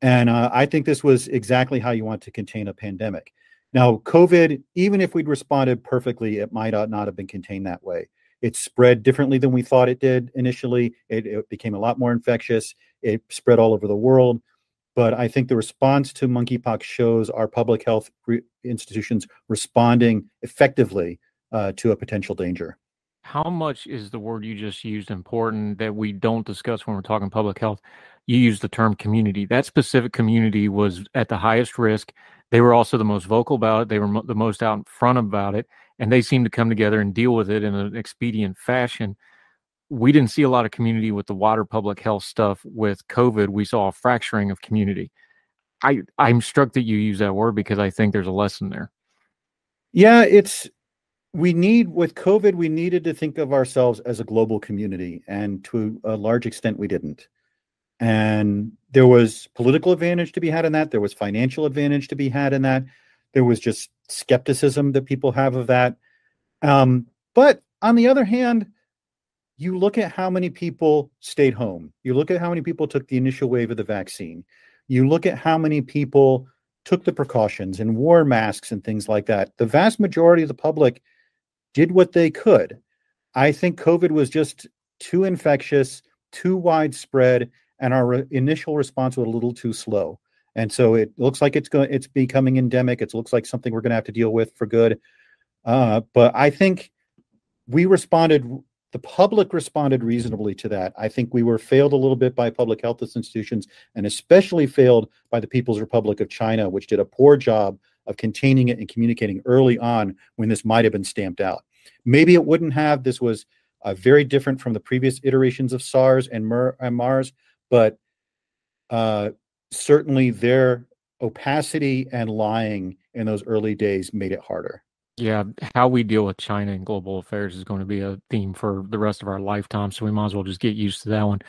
And uh, I think this was exactly how you want to contain a pandemic. Now, COVID, even if we'd responded perfectly, it might not have been contained that way. It spread differently than we thought it did initially. It, it became a lot more infectious. It spread all over the world. But I think the response to monkeypox shows our public health re- institutions responding effectively uh, to a potential danger. How much is the word you just used important that we don't discuss when we're talking public health? You use the term community. That specific community was at the highest risk. They were also the most vocal about it. They were mo- the most out in front about it, and they seemed to come together and deal with it in an expedient fashion we didn't see a lot of community with the water public health stuff with COVID. We saw a fracturing of community. I I'm struck that you use that word because I think there's a lesson there. Yeah, it's we need with COVID, we needed to think of ourselves as a global community, and to a large extent, we didn't. And there was political advantage to be had in that. There was financial advantage to be had in that. There was just skepticism that people have of that. Um, but on the other hand, you look at how many people stayed home. You look at how many people took the initial wave of the vaccine. You look at how many people took the precautions and wore masks and things like that. The vast majority of the public did what they could. I think COVID was just too infectious, too widespread, and our re- initial response was a little too slow. And so it looks like it's going, it's becoming endemic. It looks like something we're going to have to deal with for good. Uh, but I think we responded the public responded reasonably to that. I think we were failed a little bit by public health institutions and especially failed by the People's Republic of China, which did a poor job of containing it and communicating early on when this might have been stamped out. Maybe it wouldn't have. This was uh, very different from the previous iterations of SARS and, MER, and MARS, but uh, certainly their opacity and lying in those early days made it harder. Yeah, how we deal with China and global affairs is going to be a theme for the rest of our lifetime. So we might as well just get used to that one.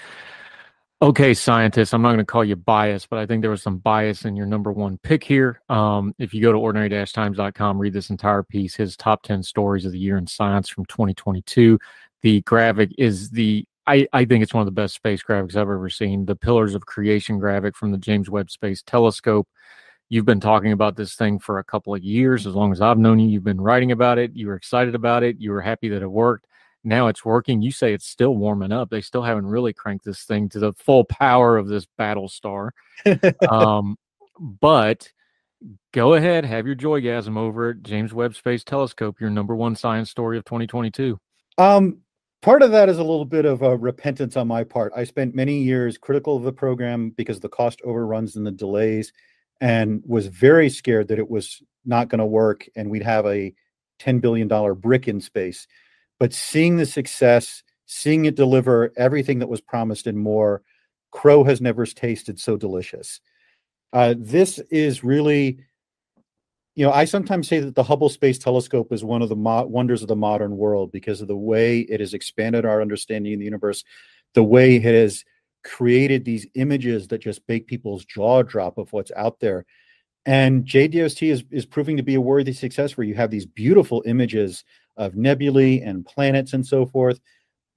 Okay, scientists, I'm not going to call you biased, but I think there was some bias in your number one pick here. Um, if you go to ordinary-times.com, read this entire piece, his top 10 stories of the year in science from 2022. The graphic is the, I, I think it's one of the best space graphics I've ever seen. The Pillars of Creation graphic from the James Webb Space Telescope You've been talking about this thing for a couple of years. As long as I've known you, you've been writing about it. You were excited about it. You were happy that it worked. Now it's working. You say it's still warming up. They still haven't really cranked this thing to the full power of this battle star. um, but go ahead, have your joygasm over at James Webb Space Telescope, your number one science story of 2022. Um, part of that is a little bit of a repentance on my part. I spent many years critical of the program because of the cost overruns and the delays and was very scared that it was not going to work and we'd have a $10 billion brick in space. But seeing the success, seeing it deliver everything that was promised and more, Crow has never tasted so delicious. Uh, this is really, you know, I sometimes say that the Hubble Space Telescope is one of the mo- wonders of the modern world because of the way it has expanded our understanding of the universe, the way it has created these images that just make people's jaw drop of what's out there. And JWST is, is proving to be a worthy success where you have these beautiful images of nebulae and planets and so forth.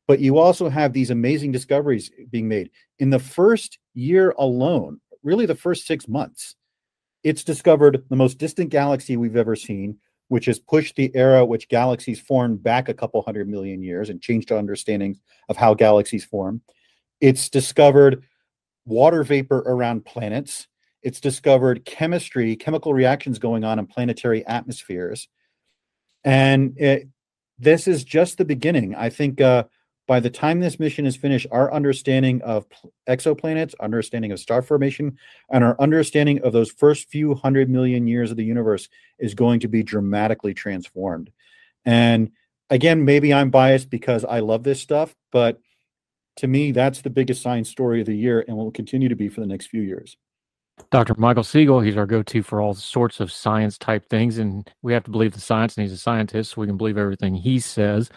But you also have these amazing discoveries being made. In the first year alone, really the first six months, it's discovered the most distant galaxy we've ever seen, which has pushed the era which galaxies formed back a couple hundred million years and changed our understandings of how galaxies form. It's discovered water vapor around planets. It's discovered chemistry, chemical reactions going on in planetary atmospheres. And it, this is just the beginning. I think uh, by the time this mission is finished, our understanding of exoplanets, understanding of star formation, and our understanding of those first few hundred million years of the universe is going to be dramatically transformed. And again, maybe I'm biased because I love this stuff, but to me, that's the biggest science story of the year and will continue to be for the next few years. Dr. Michael Siegel, he's our go to for all sorts of science type things. And we have to believe the science, and he's a scientist, so we can believe everything he says.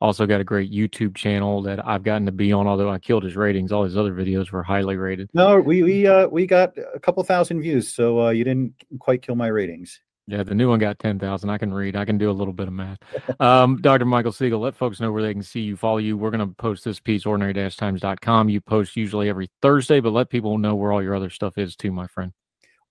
Also, got a great YouTube channel that I've gotten to be on, although I killed his ratings. All his other videos were highly rated. No, we we uh, we got a couple thousand views, so uh, you didn't quite kill my ratings. Yeah, the new one got 10,000. I can read. I can do a little bit of math. Um, Dr. Michael Siegel, let folks know where they can see you, follow you. We're going to post this piece, ordinary-times.com. You post usually every Thursday, but let people know where all your other stuff is too, my friend.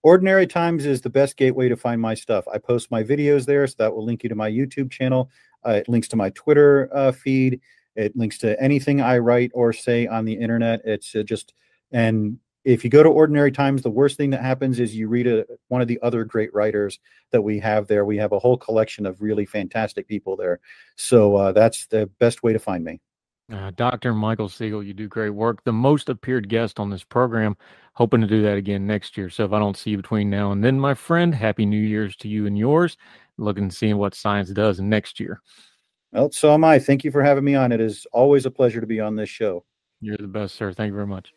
Ordinary Times is the best gateway to find my stuff. I post my videos there, so that will link you to my YouTube channel. Uh, it links to my Twitter uh, feed. It links to anything I write or say on the internet. It's uh, just, and if you go to ordinary times the worst thing that happens is you read a, one of the other great writers that we have there. We have a whole collection of really fantastic people there. So uh, that's the best way to find me. Uh, dr michael siegel you do great work. The most appeared guest on this program hoping to do that again next year. So if i don't see you between now and then my friend happy new year's to you and yours. Looking to see what science does next year. Well so am i. Thank you for having me on. It is always a pleasure to be on this show. You're the best sir. Thank you very much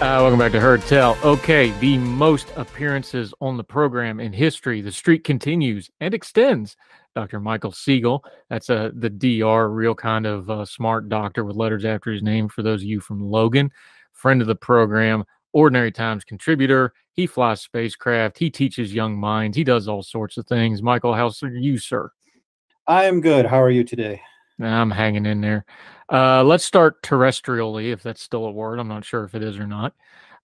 Uh, welcome back to Heard Tell. Okay, the most appearances on the program in history. The streak continues and extends. Dr. Michael Siegel. That's a the DR, real kind of uh, smart doctor with letters after his name. For those of you from Logan, friend of the program, Ordinary Times contributor. He flies spacecraft. He teaches young minds. He does all sorts of things. Michael, how's you, sir? I am good. How are you today? I'm hanging in there. Uh, let's start terrestrially, if that's still a word. I'm not sure if it is or not.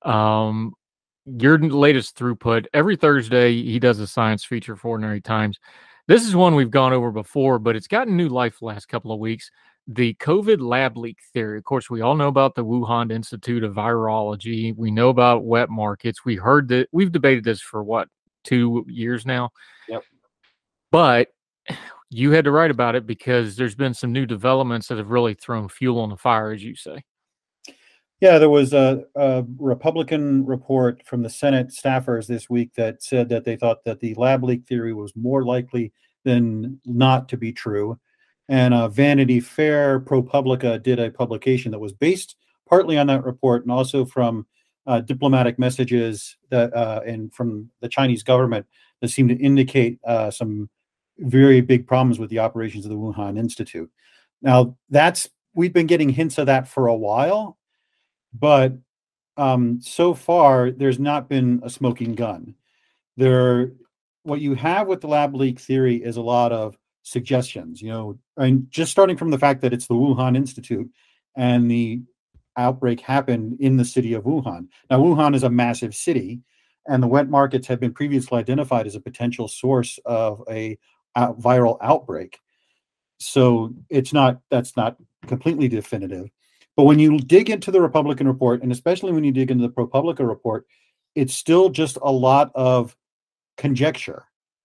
Um, your latest throughput every Thursday, he does a science feature for Ordinary Times. This is one we've gone over before, but it's gotten new life the last couple of weeks. The COVID lab leak theory. Of course, we all know about the Wuhan Institute of Virology. We know about wet markets. We heard that we've debated this for what two years now. Yep. But you had to write about it because there's been some new developments that have really thrown fuel on the fire, as you say. Yeah, there was a, a, Republican report from the Senate staffers this week that said that they thought that the lab leak theory was more likely than not to be true. And uh, Vanity Fair ProPublica did a publication that was based partly on that report and also from uh, diplomatic messages that uh, and from the Chinese government that seemed to indicate uh, some very big problems with the operations of the Wuhan Institute. Now, that's we've been getting hints of that for a while, but um, so far there's not been a smoking gun. There, what you have with the lab leak theory is a lot of suggestions. You know, and just starting from the fact that it's the Wuhan Institute and the outbreak happened in the city of Wuhan. Now, Wuhan is a massive city, and the wet markets have been previously identified as a potential source of a out, viral outbreak. So it's not that's not completely definitive. But when you dig into the Republican report, and especially when you dig into the ProPublica report, it's still just a lot of conjecture.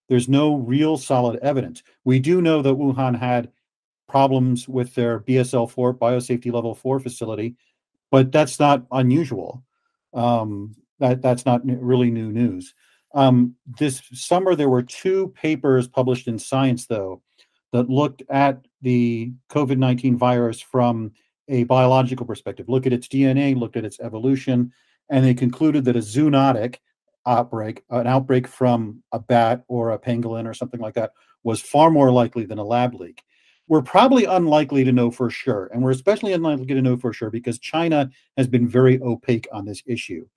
There's no real solid evidence. We do know that Wuhan had problems with their BSL 4 biosafety level 4 facility, but that's not unusual. Um, that that's not really new news. Um, this summer, there were two papers published in Science, though, that looked at the COVID 19 virus from a biological perspective, looked at its DNA, looked at its evolution, and they concluded that a zoonotic outbreak, an outbreak from a bat or a pangolin or something like that, was far more likely than a lab leak. We're probably unlikely to know for sure, and we're especially unlikely to know for sure because China has been very opaque on this issue.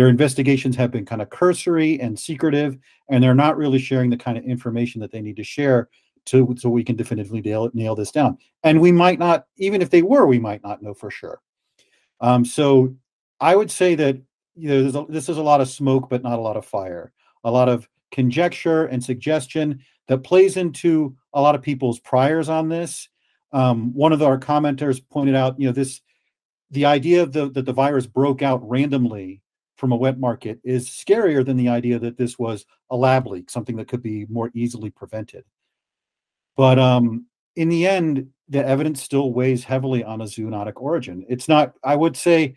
Their investigations have been kind of cursory and secretive, and they're not really sharing the kind of information that they need to share to so we can definitively nail, nail this down. And we might not, even if they were, we might not know for sure. Um, so I would say that you know a, this is a lot of smoke, but not a lot of fire. a lot of conjecture and suggestion that plays into a lot of people's priors on this. Um, one of our commenters pointed out, you know, this the idea of the, that the virus broke out randomly from a wet market is scarier than the idea that this was a lab leak, something that could be more easily prevented. But um, in the end, the evidence still weighs heavily on a zoonotic origin. It's not, I would say,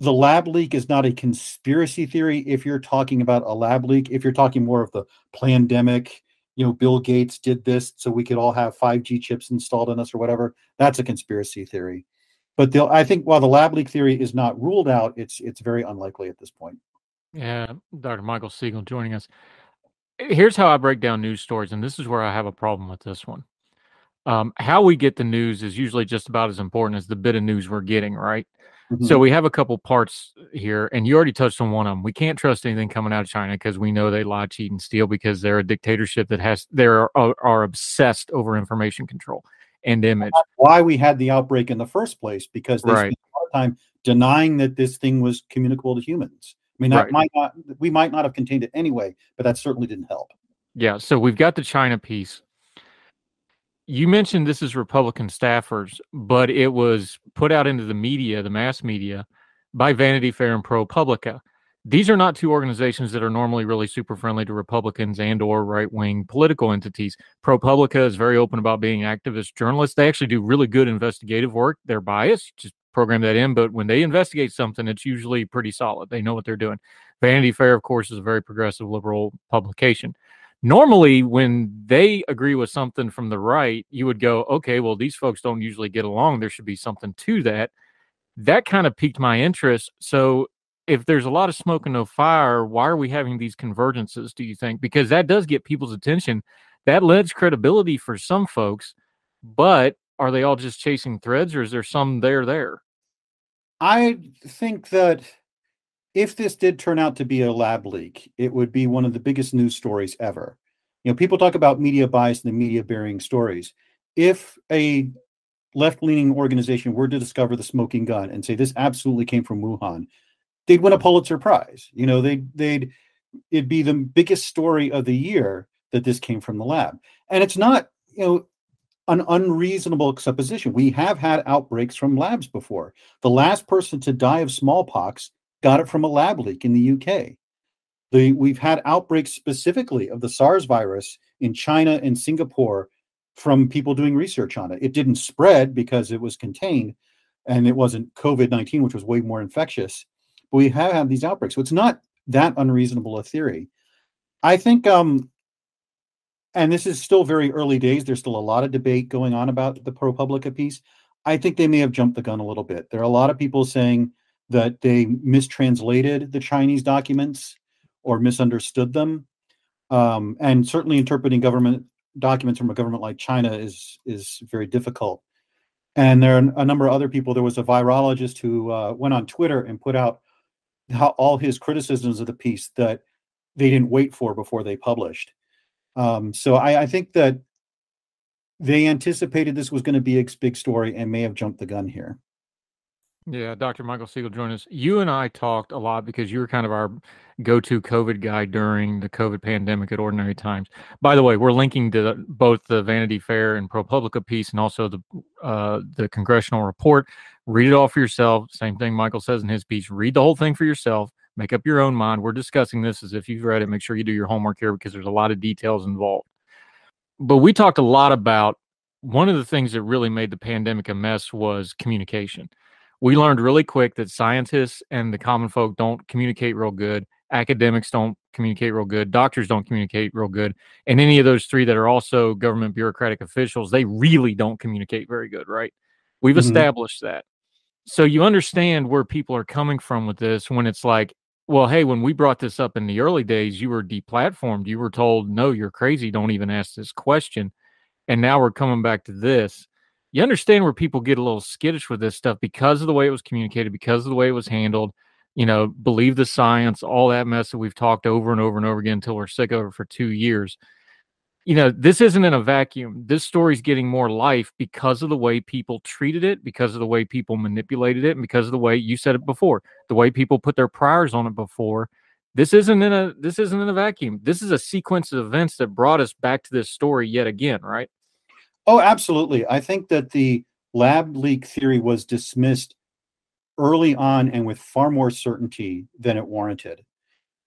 the lab leak is not a conspiracy theory if you're talking about a lab leak. If you're talking more of the pandemic, you know, Bill Gates did this so we could all have 5G chips installed on us or whatever, that's a conspiracy theory. But I think while the lab leak theory is not ruled out, it's it's very unlikely at this point. Yeah, Dr. Michael Siegel joining us. Here's how I break down news stories, and this is where I have a problem with this one. Um, how we get the news is usually just about as important as the bit of news we're getting, right? Mm-hmm. So we have a couple parts here, and you already touched on one of them. We can't trust anything coming out of China because we know they lie, cheat, and steal because they're a dictatorship that has they are, are obsessed over information control and image. That's why we had the outbreak in the first place because they right. spent a lot of time denying that this thing was communicable to humans. I mean, that right. might not we might not have contained it anyway, but that certainly didn't help. Yeah, so we've got the China piece you mentioned this is Republican staffers, but it was put out into the media, the mass media, by Vanity Fair and ProPublica. These are not two organizations that are normally really super friendly to Republicans and or right-wing political entities. ProPublica is very open about being activist journalists. They actually do really good investigative work. They're biased, just program that in, but when they investigate something, it's usually pretty solid. They know what they're doing. Vanity Fair, of course, is a very progressive liberal publication normally when they agree with something from the right you would go okay well these folks don't usually get along there should be something to that that kind of piqued my interest so if there's a lot of smoke and no fire why are we having these convergences do you think because that does get people's attention that lends credibility for some folks but are they all just chasing threads or is there some there there i think that if this did turn out to be a lab leak, it would be one of the biggest news stories ever. You know, people talk about media bias and the media burying stories. If a left-leaning organization were to discover the smoking gun and say this absolutely came from Wuhan, they'd win a Pulitzer Prize. You know, they'd they'd it'd be the biggest story of the year that this came from the lab. And it's not, you know, an unreasonable supposition. We have had outbreaks from labs before. The last person to die of smallpox got it from a lab leak in the UK. The, we've had outbreaks specifically of the SARS virus in China and Singapore from people doing research on it. It didn't spread because it was contained and it wasn't COVID 19, which was way more infectious. But we have had these outbreaks. So it's not that unreasonable a theory. I think, um, and this is still very early days, there's still a lot of debate going on about the ProPublica piece. I think they may have jumped the gun a little bit. There are a lot of people saying that they mistranslated the Chinese documents or misunderstood them. Um, and certainly interpreting government documents from a government like China is is very difficult. And there are a number of other people. There was a virologist who uh, went on Twitter and put out how, all his criticisms of the piece that they didn't wait for before they published. Um, so I, I think that they anticipated this was going to be a big story and may have jumped the gun here. Yeah, Dr. Michael Siegel joined us. You and I talked a lot because you were kind of our go-to COVID guy during the COVID pandemic at Ordinary Times. By the way, we're linking to both the Vanity Fair and ProPublica piece and also the uh, the congressional report. Read it all for yourself. Same thing Michael says in his piece. Read the whole thing for yourself. Make up your own mind. We're discussing this as if you've read it. Make sure you do your homework here because there's a lot of details involved. But we talked a lot about one of the things that really made the pandemic a mess was communication we learned really quick that scientists and the common folk don't communicate real good. Academics don't communicate real good. Doctors don't communicate real good. And any of those three that are also government bureaucratic officials, they really don't communicate very good, right? We've mm-hmm. established that. So you understand where people are coming from with this when it's like, well, hey, when we brought this up in the early days, you were deplatformed. You were told, no, you're crazy. Don't even ask this question. And now we're coming back to this you understand where people get a little skittish with this stuff because of the way it was communicated, because of the way it was handled. You know, believe the science, all that mess that we've talked over and over and over again until we're sick of it for two years. You know, this isn't in a vacuum. This story's getting more life because of the way people treated it, because of the way people manipulated it, and because of the way you said it before, the way people put their priors on it before. this isn't in a this isn't in a vacuum. This is a sequence of events that brought us back to this story yet again, right? Oh, absolutely. I think that the lab leak theory was dismissed early on and with far more certainty than it warranted.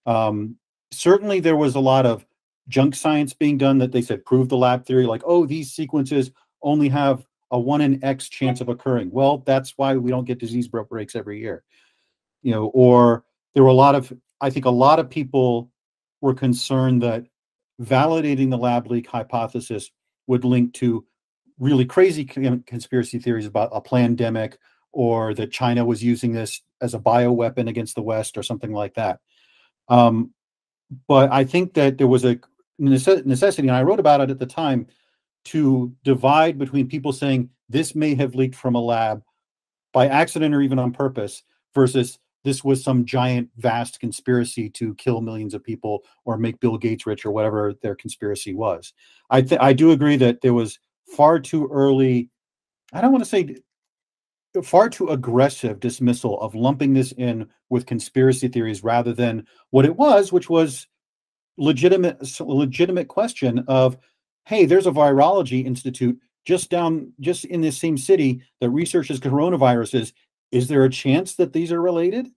Um, certainly, there was a lot of junk science being done that they said proved the lab theory, like, oh, these sequences only have a one in X chance of occurring. Well, that's why we don't get disease breaks every year. You know, or there were a lot of, I think a lot of people were concerned that validating the lab leak hypothesis would link to really crazy conspiracy theories about a pandemic or that China was using this as a bioweapon against the West or something like that. Um, but I think that there was a necessity, and I wrote about it at the time, to divide between people saying this may have leaked from a lab by accident or even on purpose versus this was some giant vast conspiracy to kill millions of people or make bill gates rich or whatever their conspiracy was i th- i do agree that there was far too early i don't want to say far too aggressive dismissal of lumping this in with conspiracy theories rather than what it was which was legitimate legitimate question of hey there's a virology institute just down just in this same city that researches coronaviruses. Is there a chance that these are related?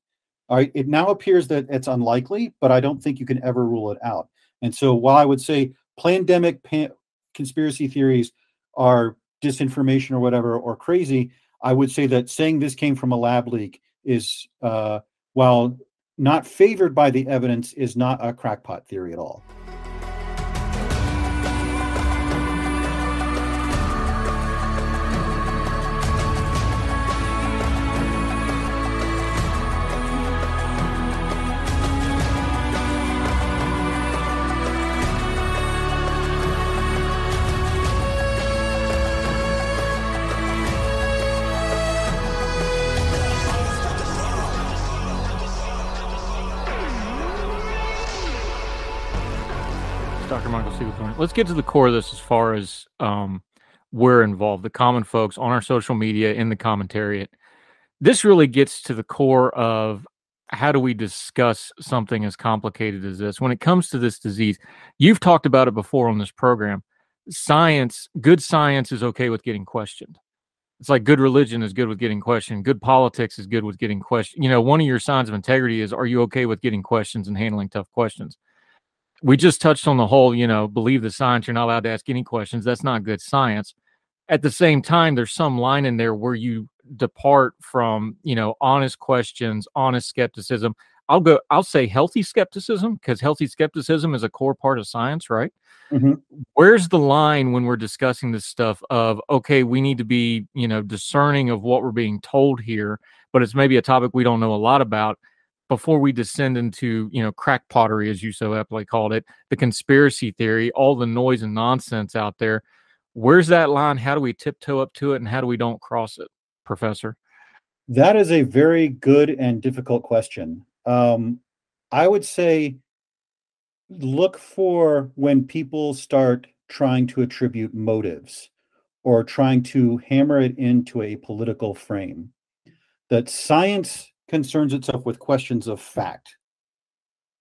All right it now appears that it's unlikely but i don't think you can ever rule it out. And so while i would say pandemic pan- conspiracy theories are disinformation or whatever or crazy i would say that saying this came from a lab leak is uh, while not favored by the evidence is not a crackpot theory at all let's get to the core of this as far as um, we're involved, the common folks on our social media in the commentariat. This really gets to the core of how do we discuss something as complicated as this when it comes to this disease. You've talked about it before on this program. Science, good science is okay with getting questioned. It's like good religion is good with getting questioned. Good politics is good with getting questioned. You know, one of your signs of integrity is are you okay with getting questions and handling tough questions? We just touched on the whole, you know, believe the science. You're not allowed to ask any questions. That's not good science. At the same time, there's some line in there where you depart from, you know, honest questions, honest skepticism. I'll go, I'll say healthy skepticism because healthy skepticism is a core part of science, right? Mm-hmm. Where's the line when we're discussing this stuff of, okay, we need to be, you know, discerning of what we're being told here, but it's maybe a topic we don't know a lot about before we descend into you know crack pottery as you so aptly called it the conspiracy theory all the noise and nonsense out there where's that line how do we tiptoe up to it and how do we don't cross it? Professor? That is a very good and difficult question. Um, i would say look for when people start trying to attribute motives or trying to hammer it into a political frame. That science concerns itself with questions of fact.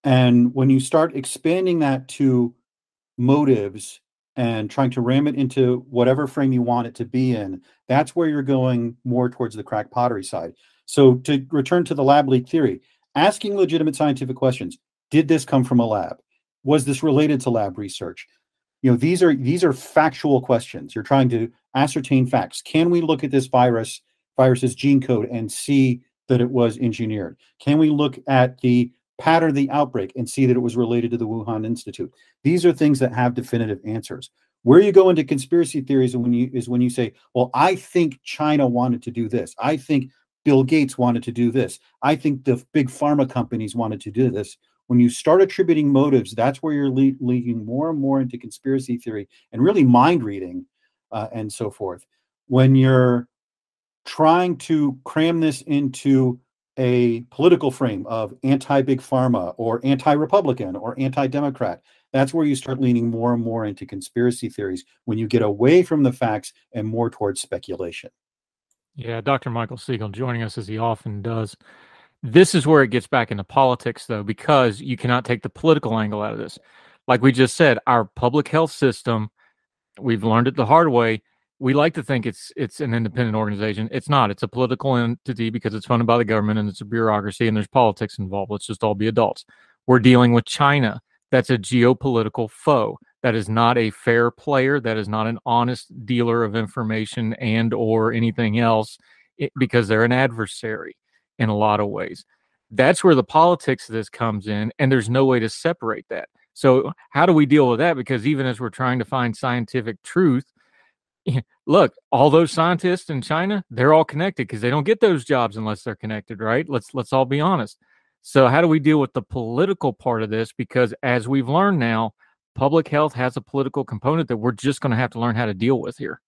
And when you start expanding that to motives and trying to ram it into whatever frame you want it to be in, that's where you're going more towards the crack pottery side. So to return to the lab leak theory, asking legitimate scientific questions. Did this come from a lab? Was this related to lab research? You know, these are these are factual questions. You're trying to ascertain facts. Can we look at this virus, virus's gene code and see that it was engineered? Can we look at the pattern of the outbreak and see that it was related to the Wuhan Institute? These are things that have definitive answers. Where you go into conspiracy theories when you is when you say, "Well, I think China wanted to do this. I think Bill Gates wanted to do this. I think the big pharma companies wanted to do this." When you start attributing motives, that's where you're le- leading more and more into conspiracy theory and really mind reading uh, and so forth. When you're trying to cram this into a political frame of anti big pharma or anti Republican or anti Democrat. That's where you start leaning more and more into conspiracy theories when you get away from the facts and more towards speculation. Yeah, Dr. Michael Siegel joining us as he often does. This is where it gets back into politics, though, because you cannot take the political angle out of this. Like we just said, our public health system, we've learned it the hard way. We like to think it's it's an independent organization. It's not. It's a political entity because it's funded by the government and it's a bureaucracy and there's politics involved. Let's just all be adults. We're dealing with China. That's a geopolitical foe. That is not a fair player. That is not an honest dealer of information and or anything else it, because they're an adversary in a lot of ways. That's where the politics of this comes in, and there's no way to separate that. So, how do we deal with that? Because even as we're trying to find scientific truth, look, all those scientists in China, they're all connected because they don't get those jobs unless they're connected, right? Let's let's all be honest. So, how do we deal with the political part of this? Because as we've learned now, public health has a political component that we're just going to have to learn how to deal with here.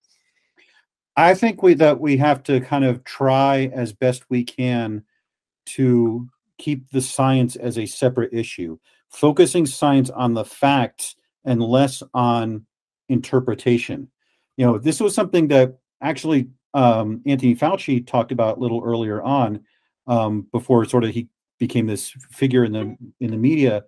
I think we that we have to kind of try as best we can to keep the science as a separate issue, focusing science on the facts and less on interpretation. You know, this was something that actually um, Anthony Fauci talked about a little earlier on, um, before sort of he became this figure in the in the media.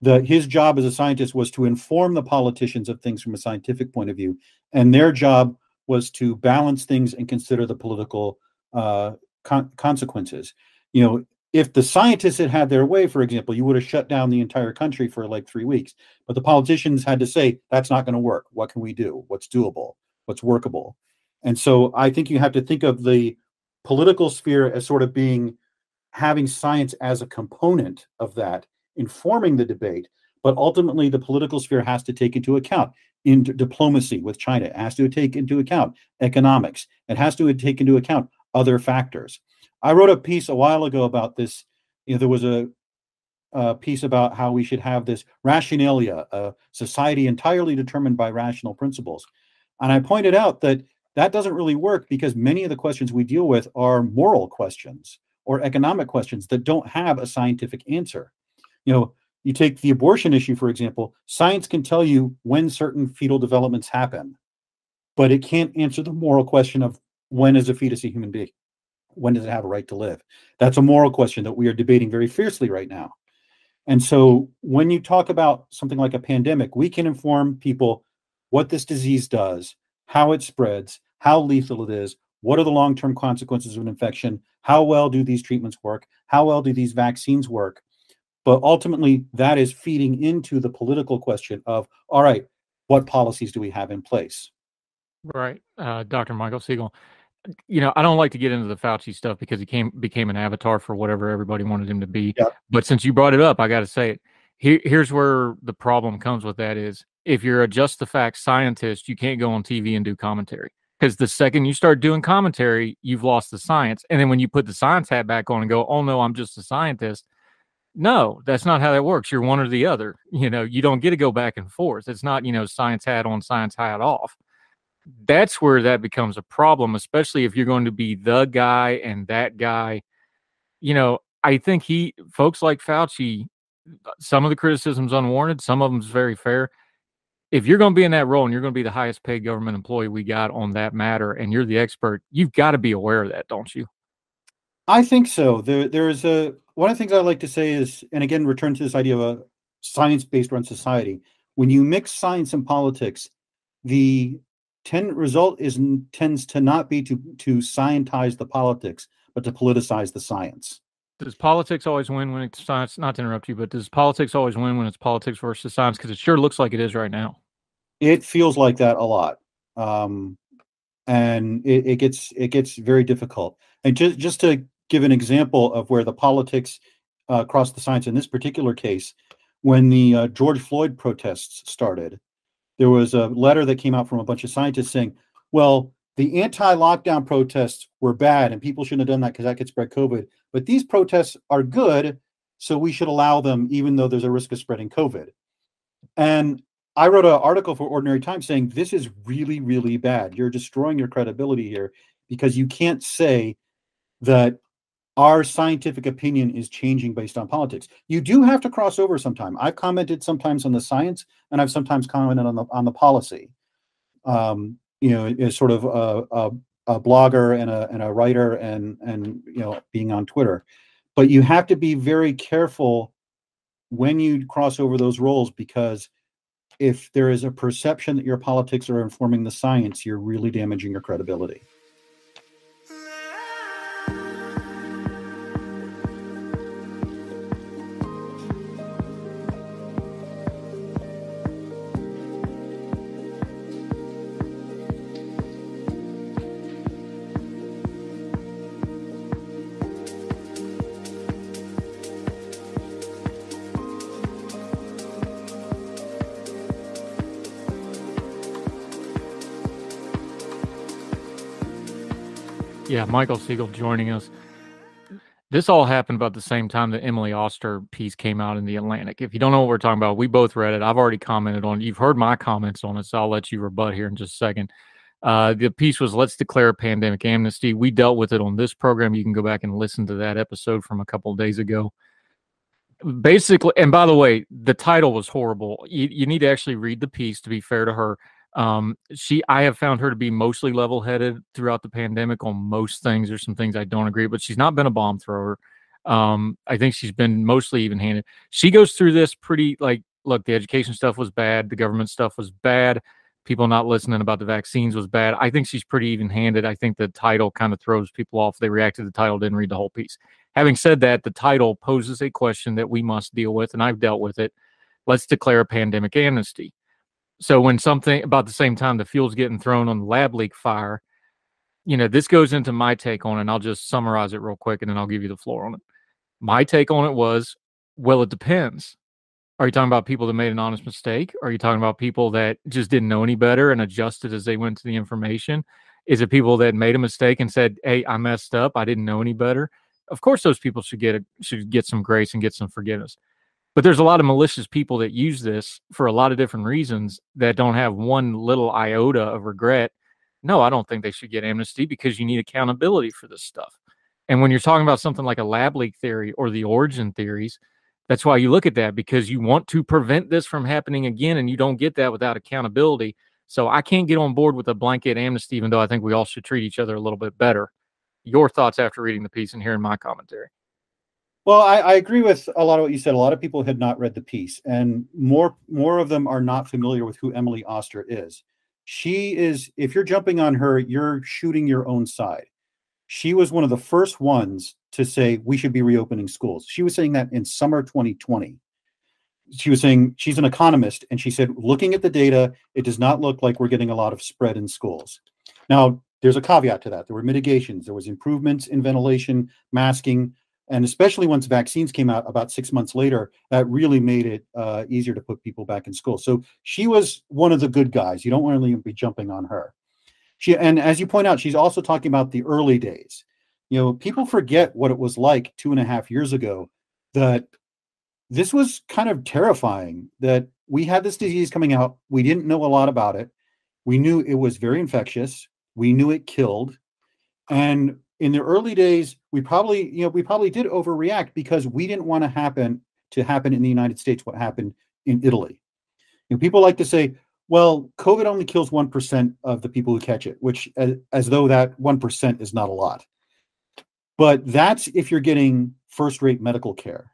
The his job as a scientist was to inform the politicians of things from a scientific point of view, and their job was to balance things and consider the political uh, con- consequences. You know, if the scientists had had their way, for example, you would have shut down the entire country for like three weeks. But the politicians had to say, that's not going to work. What can we do? What's doable? What's workable? And so I think you have to think of the political sphere as sort of being having science as a component of that, informing the debate. But ultimately, the political sphere has to take into account in diplomacy with China. It has to take into account economics. It has to take into account other factors. I wrote a piece a while ago about this. You know, there was a, a piece about how we should have this rationalia, a society entirely determined by rational principles. And I pointed out that that doesn't really work because many of the questions we deal with are moral questions or economic questions that don't have a scientific answer. You know, you take the abortion issue, for example, science can tell you when certain fetal developments happen, but it can't answer the moral question of when is a fetus a human being? When does it have a right to live? That's a moral question that we are debating very fiercely right now. And so when you talk about something like a pandemic, we can inform people what this disease does, how it spreads, how lethal it is, what are the long term consequences of an infection, how well do these treatments work, how well do these vaccines work, but ultimately, that is feeding into the political question of all right, what policies do we have in place? Right. Uh, Dr. Michael Siegel. You know, I don't like to get into the Fauci stuff because he came became an avatar for whatever everybody wanted him to be. Yeah. But since you brought it up, I got to say it. Here, here's where the problem comes with that is if you're a just the facts scientist, you can't go on TV and do commentary because the second you start doing commentary, you've lost the science. And then when you put the science hat back on and go, "Oh no, I'm just a scientist," No, that's not how that works. You're one or the other. You know, you don't get to go back and forth. It's not, you know, science hat on, science hat off. That's where that becomes a problem, especially if you're going to be the guy and that guy. You know, I think he, folks like Fauci, some of the criticism's unwarranted, some of them's very fair. If you're going to be in that role and you're going to be the highest paid government employee we got on that matter and you're the expert, you've got to be aware of that, don't you? I think so. There, there is a one of the things I like to say is, and again, return to this idea of a science-based run society. When you mix science and politics, the ten result is tends to not be to to scientize the politics, but to politicize the science. Does politics always win when it's science? Not to interrupt you, but does politics always win when it's politics versus science? Because it sure looks like it is right now. It feels like that a lot, um, and it, it gets it gets very difficult. And just just to give an example of where the politics uh, crossed the science in this particular case. When the uh, George Floyd protests started, there was a letter that came out from a bunch of scientists saying, well, the anti-lockdown protests were bad and people shouldn't have done that because that could spread COVID. But these protests are good, so we should allow them even though there's a risk of spreading COVID. And I wrote an article for Ordinary Times saying this is really, really bad. You're destroying your credibility here because you can't say that our scientific opinion is changing based on politics. You do have to cross over sometime. I've commented sometimes on the science, and I've sometimes commented on the on the policy. Um, you know, as sort of a, a, a, blogger and a and a writer, and and you know, being on Twitter. but you have to be very careful when you cross over those roles because if there is a perception that your politics are informing the science, you're really damaging your credibility. Yeah, Michael Siegel joining us. This all happened about the same time that Emily Oster piece came out in the Atlantic. If you don't know what we're talking about, we both read it. I've already commented on it. You've heard my comments on it, so I'll let you rebut here in just a second. Uh, the piece was Let's Declare a Pandemic Amnesty. We dealt with it on this program. You can go back and listen to that episode from a couple days ago. Basically, and by the way, the title was horrible. You, you need to actually read the piece to be fair to her. Um, she, I have found her to be mostly level headed throughout the pandemic on most things. There's some things I don't agree, but she's not been a bomb thrower. Um, I think she's been mostly even handed. She goes through this pretty like, look, the education stuff was bad, the government stuff was bad, people not listening about the vaccines was bad. I think she's pretty even handed. I think the title kind of throws people off. They react to the title, didn't read the whole piece. Having said that, the title poses a question that we must deal with, and I've dealt with it. Let's declare a pandemic amnesty so when something about the same time the fuel's getting thrown on the lab leak fire, you know, this goes into my take on it, and I'll just summarize it real quick and then I'll give you the floor on it. My take on it was, well, it depends. Are you talking about people that made an honest mistake? Are you talking about people that just didn't know any better and adjusted as they went to the information? Is it people that made a mistake and said, "Hey, I messed up. I didn't know any better"? Of course, those people should get a, should get some grace and get some forgiveness. But there's a lot of malicious people that use this for a lot of different reasons that don't have one little iota of regret. No, I don't think they should get amnesty because you need accountability for this stuff. And when you're talking about something like a lab leak theory or the origin theories, that's why you look at that because you want to prevent this from happening again, and you don't get that without accountability. So I can't get on board with a blanket amnesty, even though I think we all should treat each other a little bit better. Your thoughts after reading the piece and hearing my commentary? Well, I, I, agree with a lot of what you said. A lot of people had not read the piece, and more more of them are not familiar with who Emily Oster is. She is, if you're jumping on her, you're shooting your own side. She was one of the first ones to say we should be reopening schools. She was saying that in summer 2020. She was saying she's an economist, and she said, looking at the data, it does not look like we're getting a lot of spread in schools. Now, there's a caveat to that. There were mitigations, there was improvements in ventilation, masking, and especially once vaccines came out about six months later that really made it uh, easier to put people back in school. So she was one of the good guys. You don't want to be jumping on her. She and as you point out she's also talking about the early days. You know people forget what it was like two and a half years ago that this was kind of terrifying that we had this disease coming out. We didn't know a lot about it. We knew it was very infectious. We knew it killed. And in the early days, we probably, you know, we probably did overreact because we didn't want to happen to happen in the United States what happened in Italy. You know, people like to say, well, COVID only kills 1% of the people who catch it, which as, as though that 1% is not a lot. But that's if you're getting first rate medical care.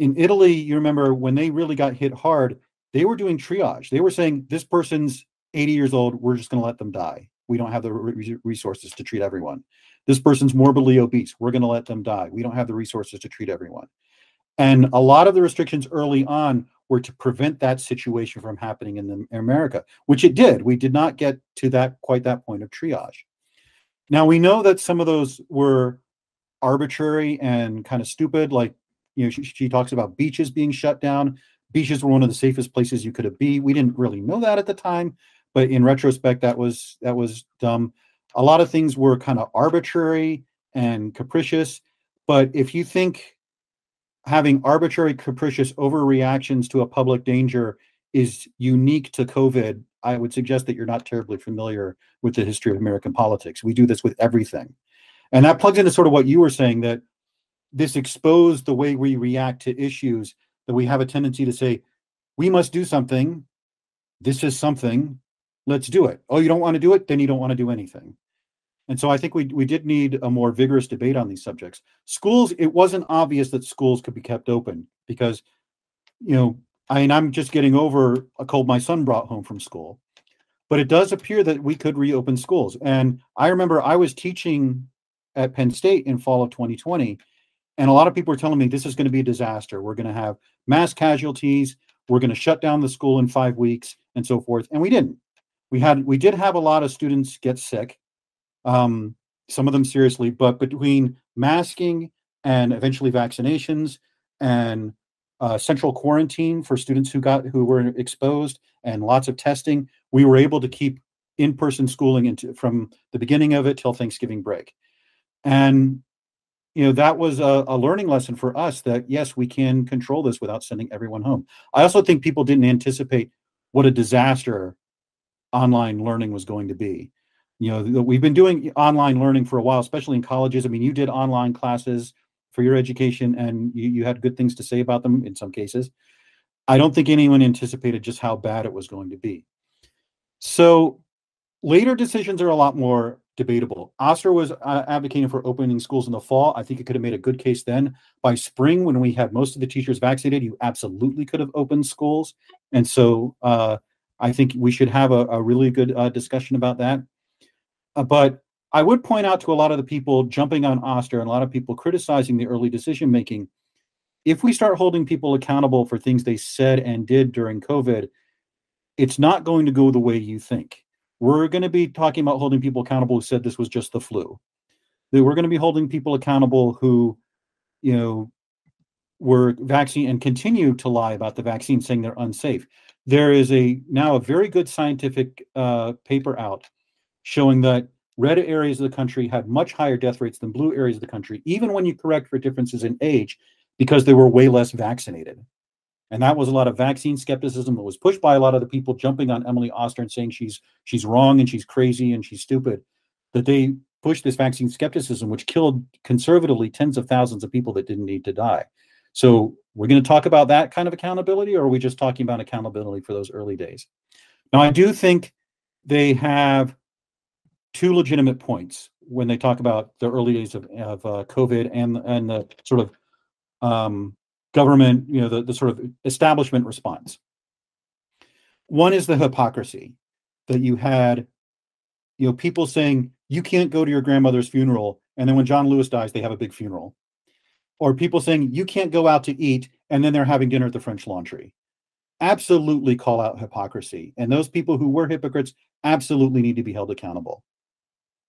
In Italy, you remember when they really got hit hard, they were doing triage. They were saying, this person's 80 years old, we're just going to let them die. We don't have the resources to treat everyone. This person's morbidly obese. We're going to let them die. We don't have the resources to treat everyone. And a lot of the restrictions early on were to prevent that situation from happening in, the, in America, which it did. We did not get to that quite that point of triage. Now we know that some of those were arbitrary and kind of stupid. Like, you know, she, she talks about beaches being shut down. Beaches were one of the safest places you could be. We didn't really know that at the time, but in retrospect, that was that was dumb a lot of things were kind of arbitrary and capricious. But if you think having arbitrary, capricious overreactions to a public danger is unique to COVID, I would suggest that you're not terribly familiar with the history of American politics. We do this with everything. And that plugs into sort of what you were saying that this exposed the way we react to issues, that we have a tendency to say, we must do something. This is something. Let's do it. Oh, you don't want to do it? Then you don't want to do anything. And so I think we we did need a more vigorous debate on these subjects. Schools, it wasn't obvious that schools could be kept open because, you know, I mean, I'm just getting over a cold my son brought home from school. But it does appear that we could reopen schools. And I remember I was teaching at Penn State in fall of 2020, and a lot of people were telling me this is going to be a disaster. We're going to have mass casualties. We're going to shut down the school in five weeks and so forth. And we didn't. We had we did have a lot of students get sick um, some of them seriously, but between masking and eventually vaccinations and uh, central quarantine for students who got who were exposed and lots of testing, we were able to keep in-person schooling into from the beginning of it till Thanksgiving break. And you know that was a, a, learning lesson for us that yes, we can control this without sending everyone home. I also think people didn't anticipate what a disaster online learning was going to be you know we've been doing online learning for a while especially in colleges. I mean you did online classes for your education and you, you had good things to say about them in some cases. I don't think anyone anticipated just how bad it was going to be. So later decisions are a lot more debatable. Oster was uh, advocating for opening schools in the fall. I think it could have made a good case then. By spring when we had most of the teachers vaccinated you absolutely could have opened schools. And so uh, i think we should have a, a really good uh, discussion about that but I would point out to a lot of the people jumping on Oster and a lot of people criticizing the early decision making. If we start holding people accountable for things they said and did during COVID, it's not going to go the way you think. We're going to be talking about holding people accountable who said this was just the flu. We're going to be holding people accountable who, you know, were vaccine and continue to lie about the vaccine, saying they're unsafe. There is a now a very good scientific uh, paper out showing that red areas of the country had much higher death rates than blue areas of the country, even when you correct for differences in age, because they were way less vaccinated. And that was a lot of vaccine skepticism that was pushed by a lot of the people jumping on Emily Oster and saying she's she's wrong and she's crazy and she's stupid. That they pushed this vaccine skepticism, which killed conservatively tens of thousands of people that didn't need to die. So we're going to talk about that kind of accountability, or are we just talking about accountability for those early days? Now, I do think they have two legitimate points when they talk about the early days of, of uh, COVID and and the sort of um, government, you know, the, the sort of establishment response. One is the hypocrisy that you had, you know, people saying you can't go to your grandmother's funeral, and then when John Lewis dies, they have a big funeral, or people saying you can't go out to eat, and then they're having dinner at the French Laundry. Absolutely call out hypocrisy, and those people who were hypocrites absolutely need to be held accountable.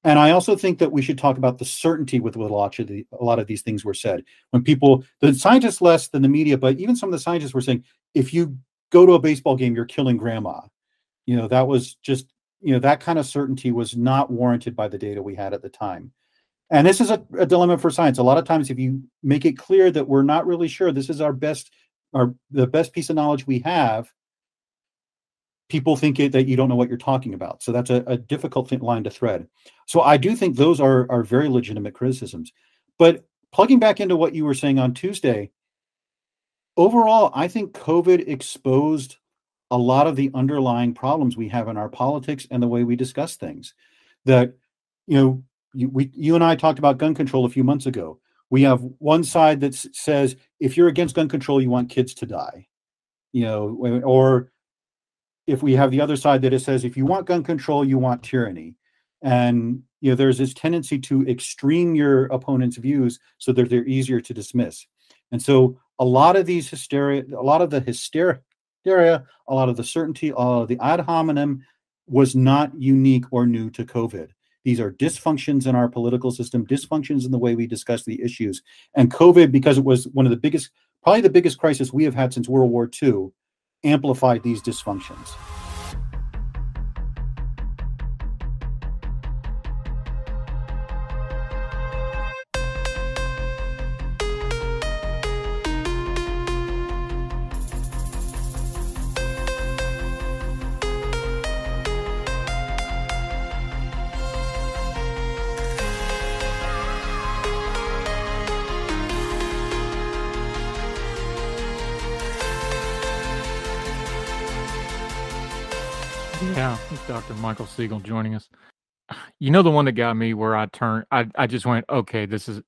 And I also think that we should talk about the certainty with what a lot of, the, a lot of these things were said. When people, the scientists less than the media, but even some of the scientists were saying, if you go to a baseball game, you're killing grandma. You know, that was just, you know, that kind of certainty was not warranted by the data we had at the time. And this is a, a dilemma for science. A lot of times, if you make it clear that we're not really sure, this is our best, our the best piece of knowledge we have, people think it, that you don't know what you're talking about. So that's a, a difficult line to thread. So I do think those are are very legitimate criticisms. But plugging back into what you were saying on Tuesday, overall, I think COVID exposed a lot of the underlying problems we have in our politics and the way we discuss things. That you know, you, we you and I talked about gun control a few months ago. We have one side that says if you're against gun control, you want kids to die, you know, or if we have the other side that it says if you want gun control, you want tyranny. And you know, there's this tendency to extreme your opponent's views so that they're easier to dismiss. And so a lot of these hysteria, a lot of the hysteria, a lot of the certainty, all of the ad hominem was not unique or new to COVID. These are dysfunctions in our political system, dysfunctions in the way we discuss the issues. And COVID, because it was one of the biggest, probably the biggest crisis we have had since World War II, amplified these dysfunctions. Yeah, Dr. Michael Siegel joining us. You know the one that got me where I turned I I just went, "Okay, this is"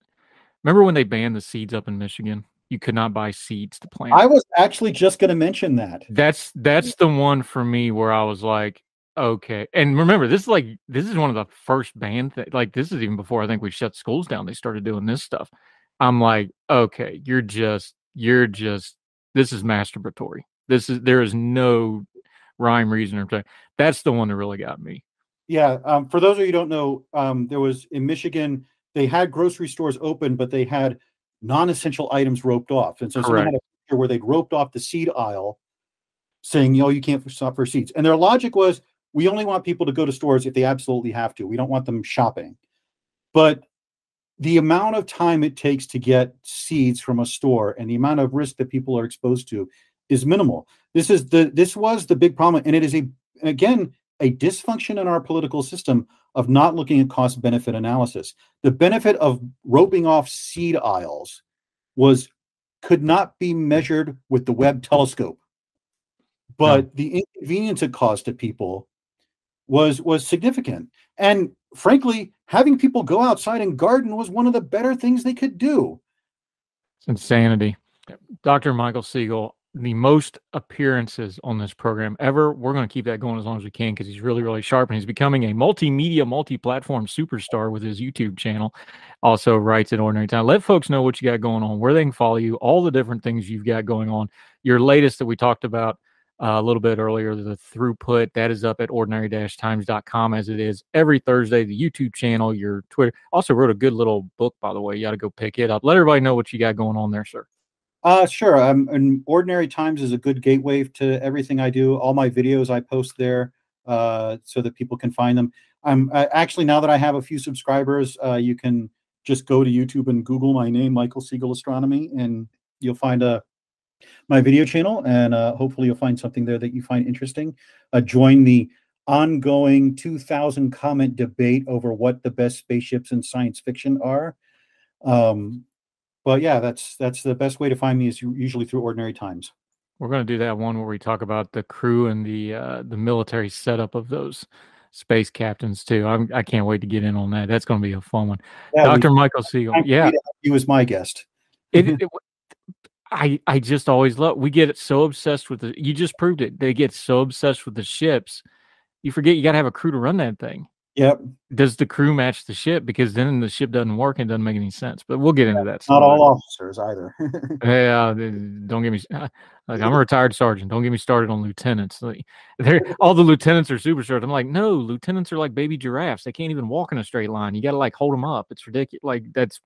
Remember when they banned the seeds up in Michigan? You could not buy seeds to plant. I was actually just going to mention that. That's that's the one for me where I was like, okay. And remember, this is like this is one of the first banned things. Like this is even before I think we shut schools down. They started doing this stuff. I'm like, okay, you're just you're just this is masturbatory. This is there is no rhyme, reason, or that's the one that really got me. Yeah. Um, for those of you who don't know, um, there was in Michigan, they had grocery stores open, but they had non-essential items roped off. And so someone had a picture where they'd roped off the seed aisle saying, you know, you can't stop for seeds. And their logic was, we only want people to go to stores if they absolutely have to. We don't want them shopping. But the amount of time it takes to get seeds from a store and the amount of risk that people are exposed to is minimal. This is the this was the big problem, and it is a again a dysfunction in our political system of not looking at cost benefit analysis. The benefit of roping off seed aisles was could not be measured with the Webb telescope, but no. the inconvenience it caused to people was was significant. And frankly, having people go outside and garden was one of the better things they could do. It's insanity. Dr. Michael Siegel, the most appearances on this program ever. We're going to keep that going as long as we can because he's really, really sharp and he's becoming a multimedia, multi platform superstar with his YouTube channel. Also, writes at Ordinary Time. Let folks know what you got going on, where they can follow you, all the different things you've got going on. Your latest that we talked about uh, a little bit earlier, the throughput that is up at ordinary times.com as it is every Thursday. The YouTube channel, your Twitter. Also, wrote a good little book, by the way. You got to go pick it up. Let everybody know what you got going on there, sir. Uh, sure. Um, and Ordinary Times is a good gateway to everything I do. All my videos I post there uh, so that people can find them. I'm uh, actually now that I have a few subscribers, uh, you can just go to YouTube and Google my name, Michael Siegel Astronomy, and you'll find a my video channel, and uh, hopefully you'll find something there that you find interesting. Uh, join the ongoing 2,000 comment debate over what the best spaceships in science fiction are. Um, but yeah, that's that's the best way to find me is usually through ordinary times. We're going to do that one where we talk about the crew and the uh, the military setup of those space captains too. I'm, I can not wait to get in on that. That's going to be a fun one. Yeah, Dr. We, Michael Siegel. Yeah, he was my guest. it, it, I I just always love. We get so obsessed with the. You just proved it. They get so obsessed with the ships, you forget you got to have a crew to run that thing. Yep. Does the crew match the ship? Because then the ship doesn't work and doesn't make any sense. But we'll get into that. Not all officers either. yeah, don't get me. Like I'm a retired sergeant. Don't get me started on lieutenants. Like, they're all the lieutenants are super short. I'm like, no, lieutenants are like baby giraffes. They can't even walk in a straight line. You got to like hold them up. It's ridiculous. Like that's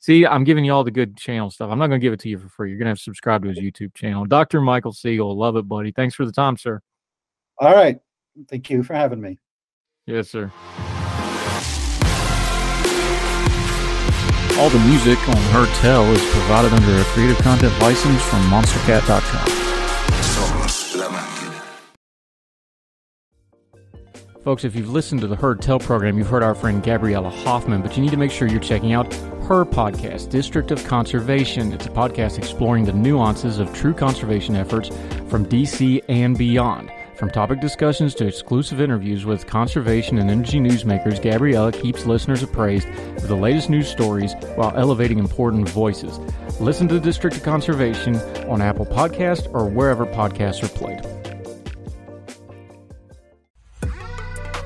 See, I'm giving you all the good channel stuff. I'm not going to give it to you for free. You're going to have to subscribe to his YouTube channel. Dr. Michael Siegel. Love it, buddy. Thanks for the time, sir. All right. Thank you for having me. Yes, sir. All the music on Heard Tell is provided under a creative content license from monstercat.com. Folks, if you've listened to the Heard Tell program, you've heard our friend Gabriella Hoffman, but you need to make sure you're checking out her podcast, District of Conservation. It's a podcast exploring the nuances of true conservation efforts from DC and beyond. From topic discussions to exclusive interviews with conservation and energy newsmakers, Gabriella keeps listeners appraised of the latest news stories while elevating important voices. Listen to the District of Conservation on Apple Podcast or wherever podcasts are played.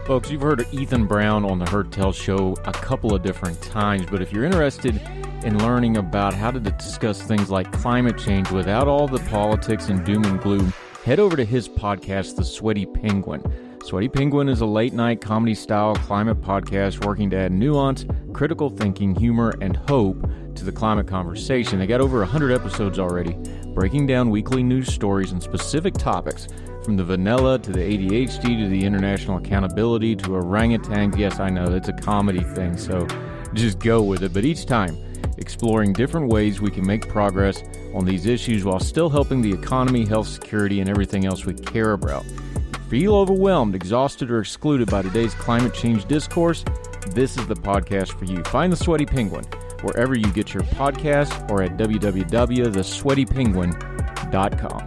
Folks, you've heard Ethan Brown on the Heard Tell show a couple of different times, but if you're interested in learning about how to discuss things like climate change without all the politics and doom and gloom, head over to his podcast, The Sweaty Penguin. Sweaty Penguin is a late night comedy style climate podcast working to add nuance, critical thinking, humor, and hope to the climate conversation. They got over 100 episodes already, breaking down weekly news stories and specific topics from the vanilla to the ADHD to the international accountability to orangutans. Yes, I know it's a comedy thing, so just go with it. But each time, exploring different ways we can make progress on these issues while still helping the economy, health, security, and everything else we care about. If you feel overwhelmed, exhausted, or excluded by today's climate change discourse? This is the podcast for you. Find the Sweaty Penguin wherever you get your podcasts or at www.thesweatypenguin.com.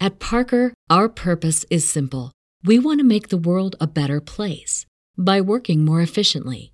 At Parker, our purpose is simple. We want to make the world a better place by working more efficiently,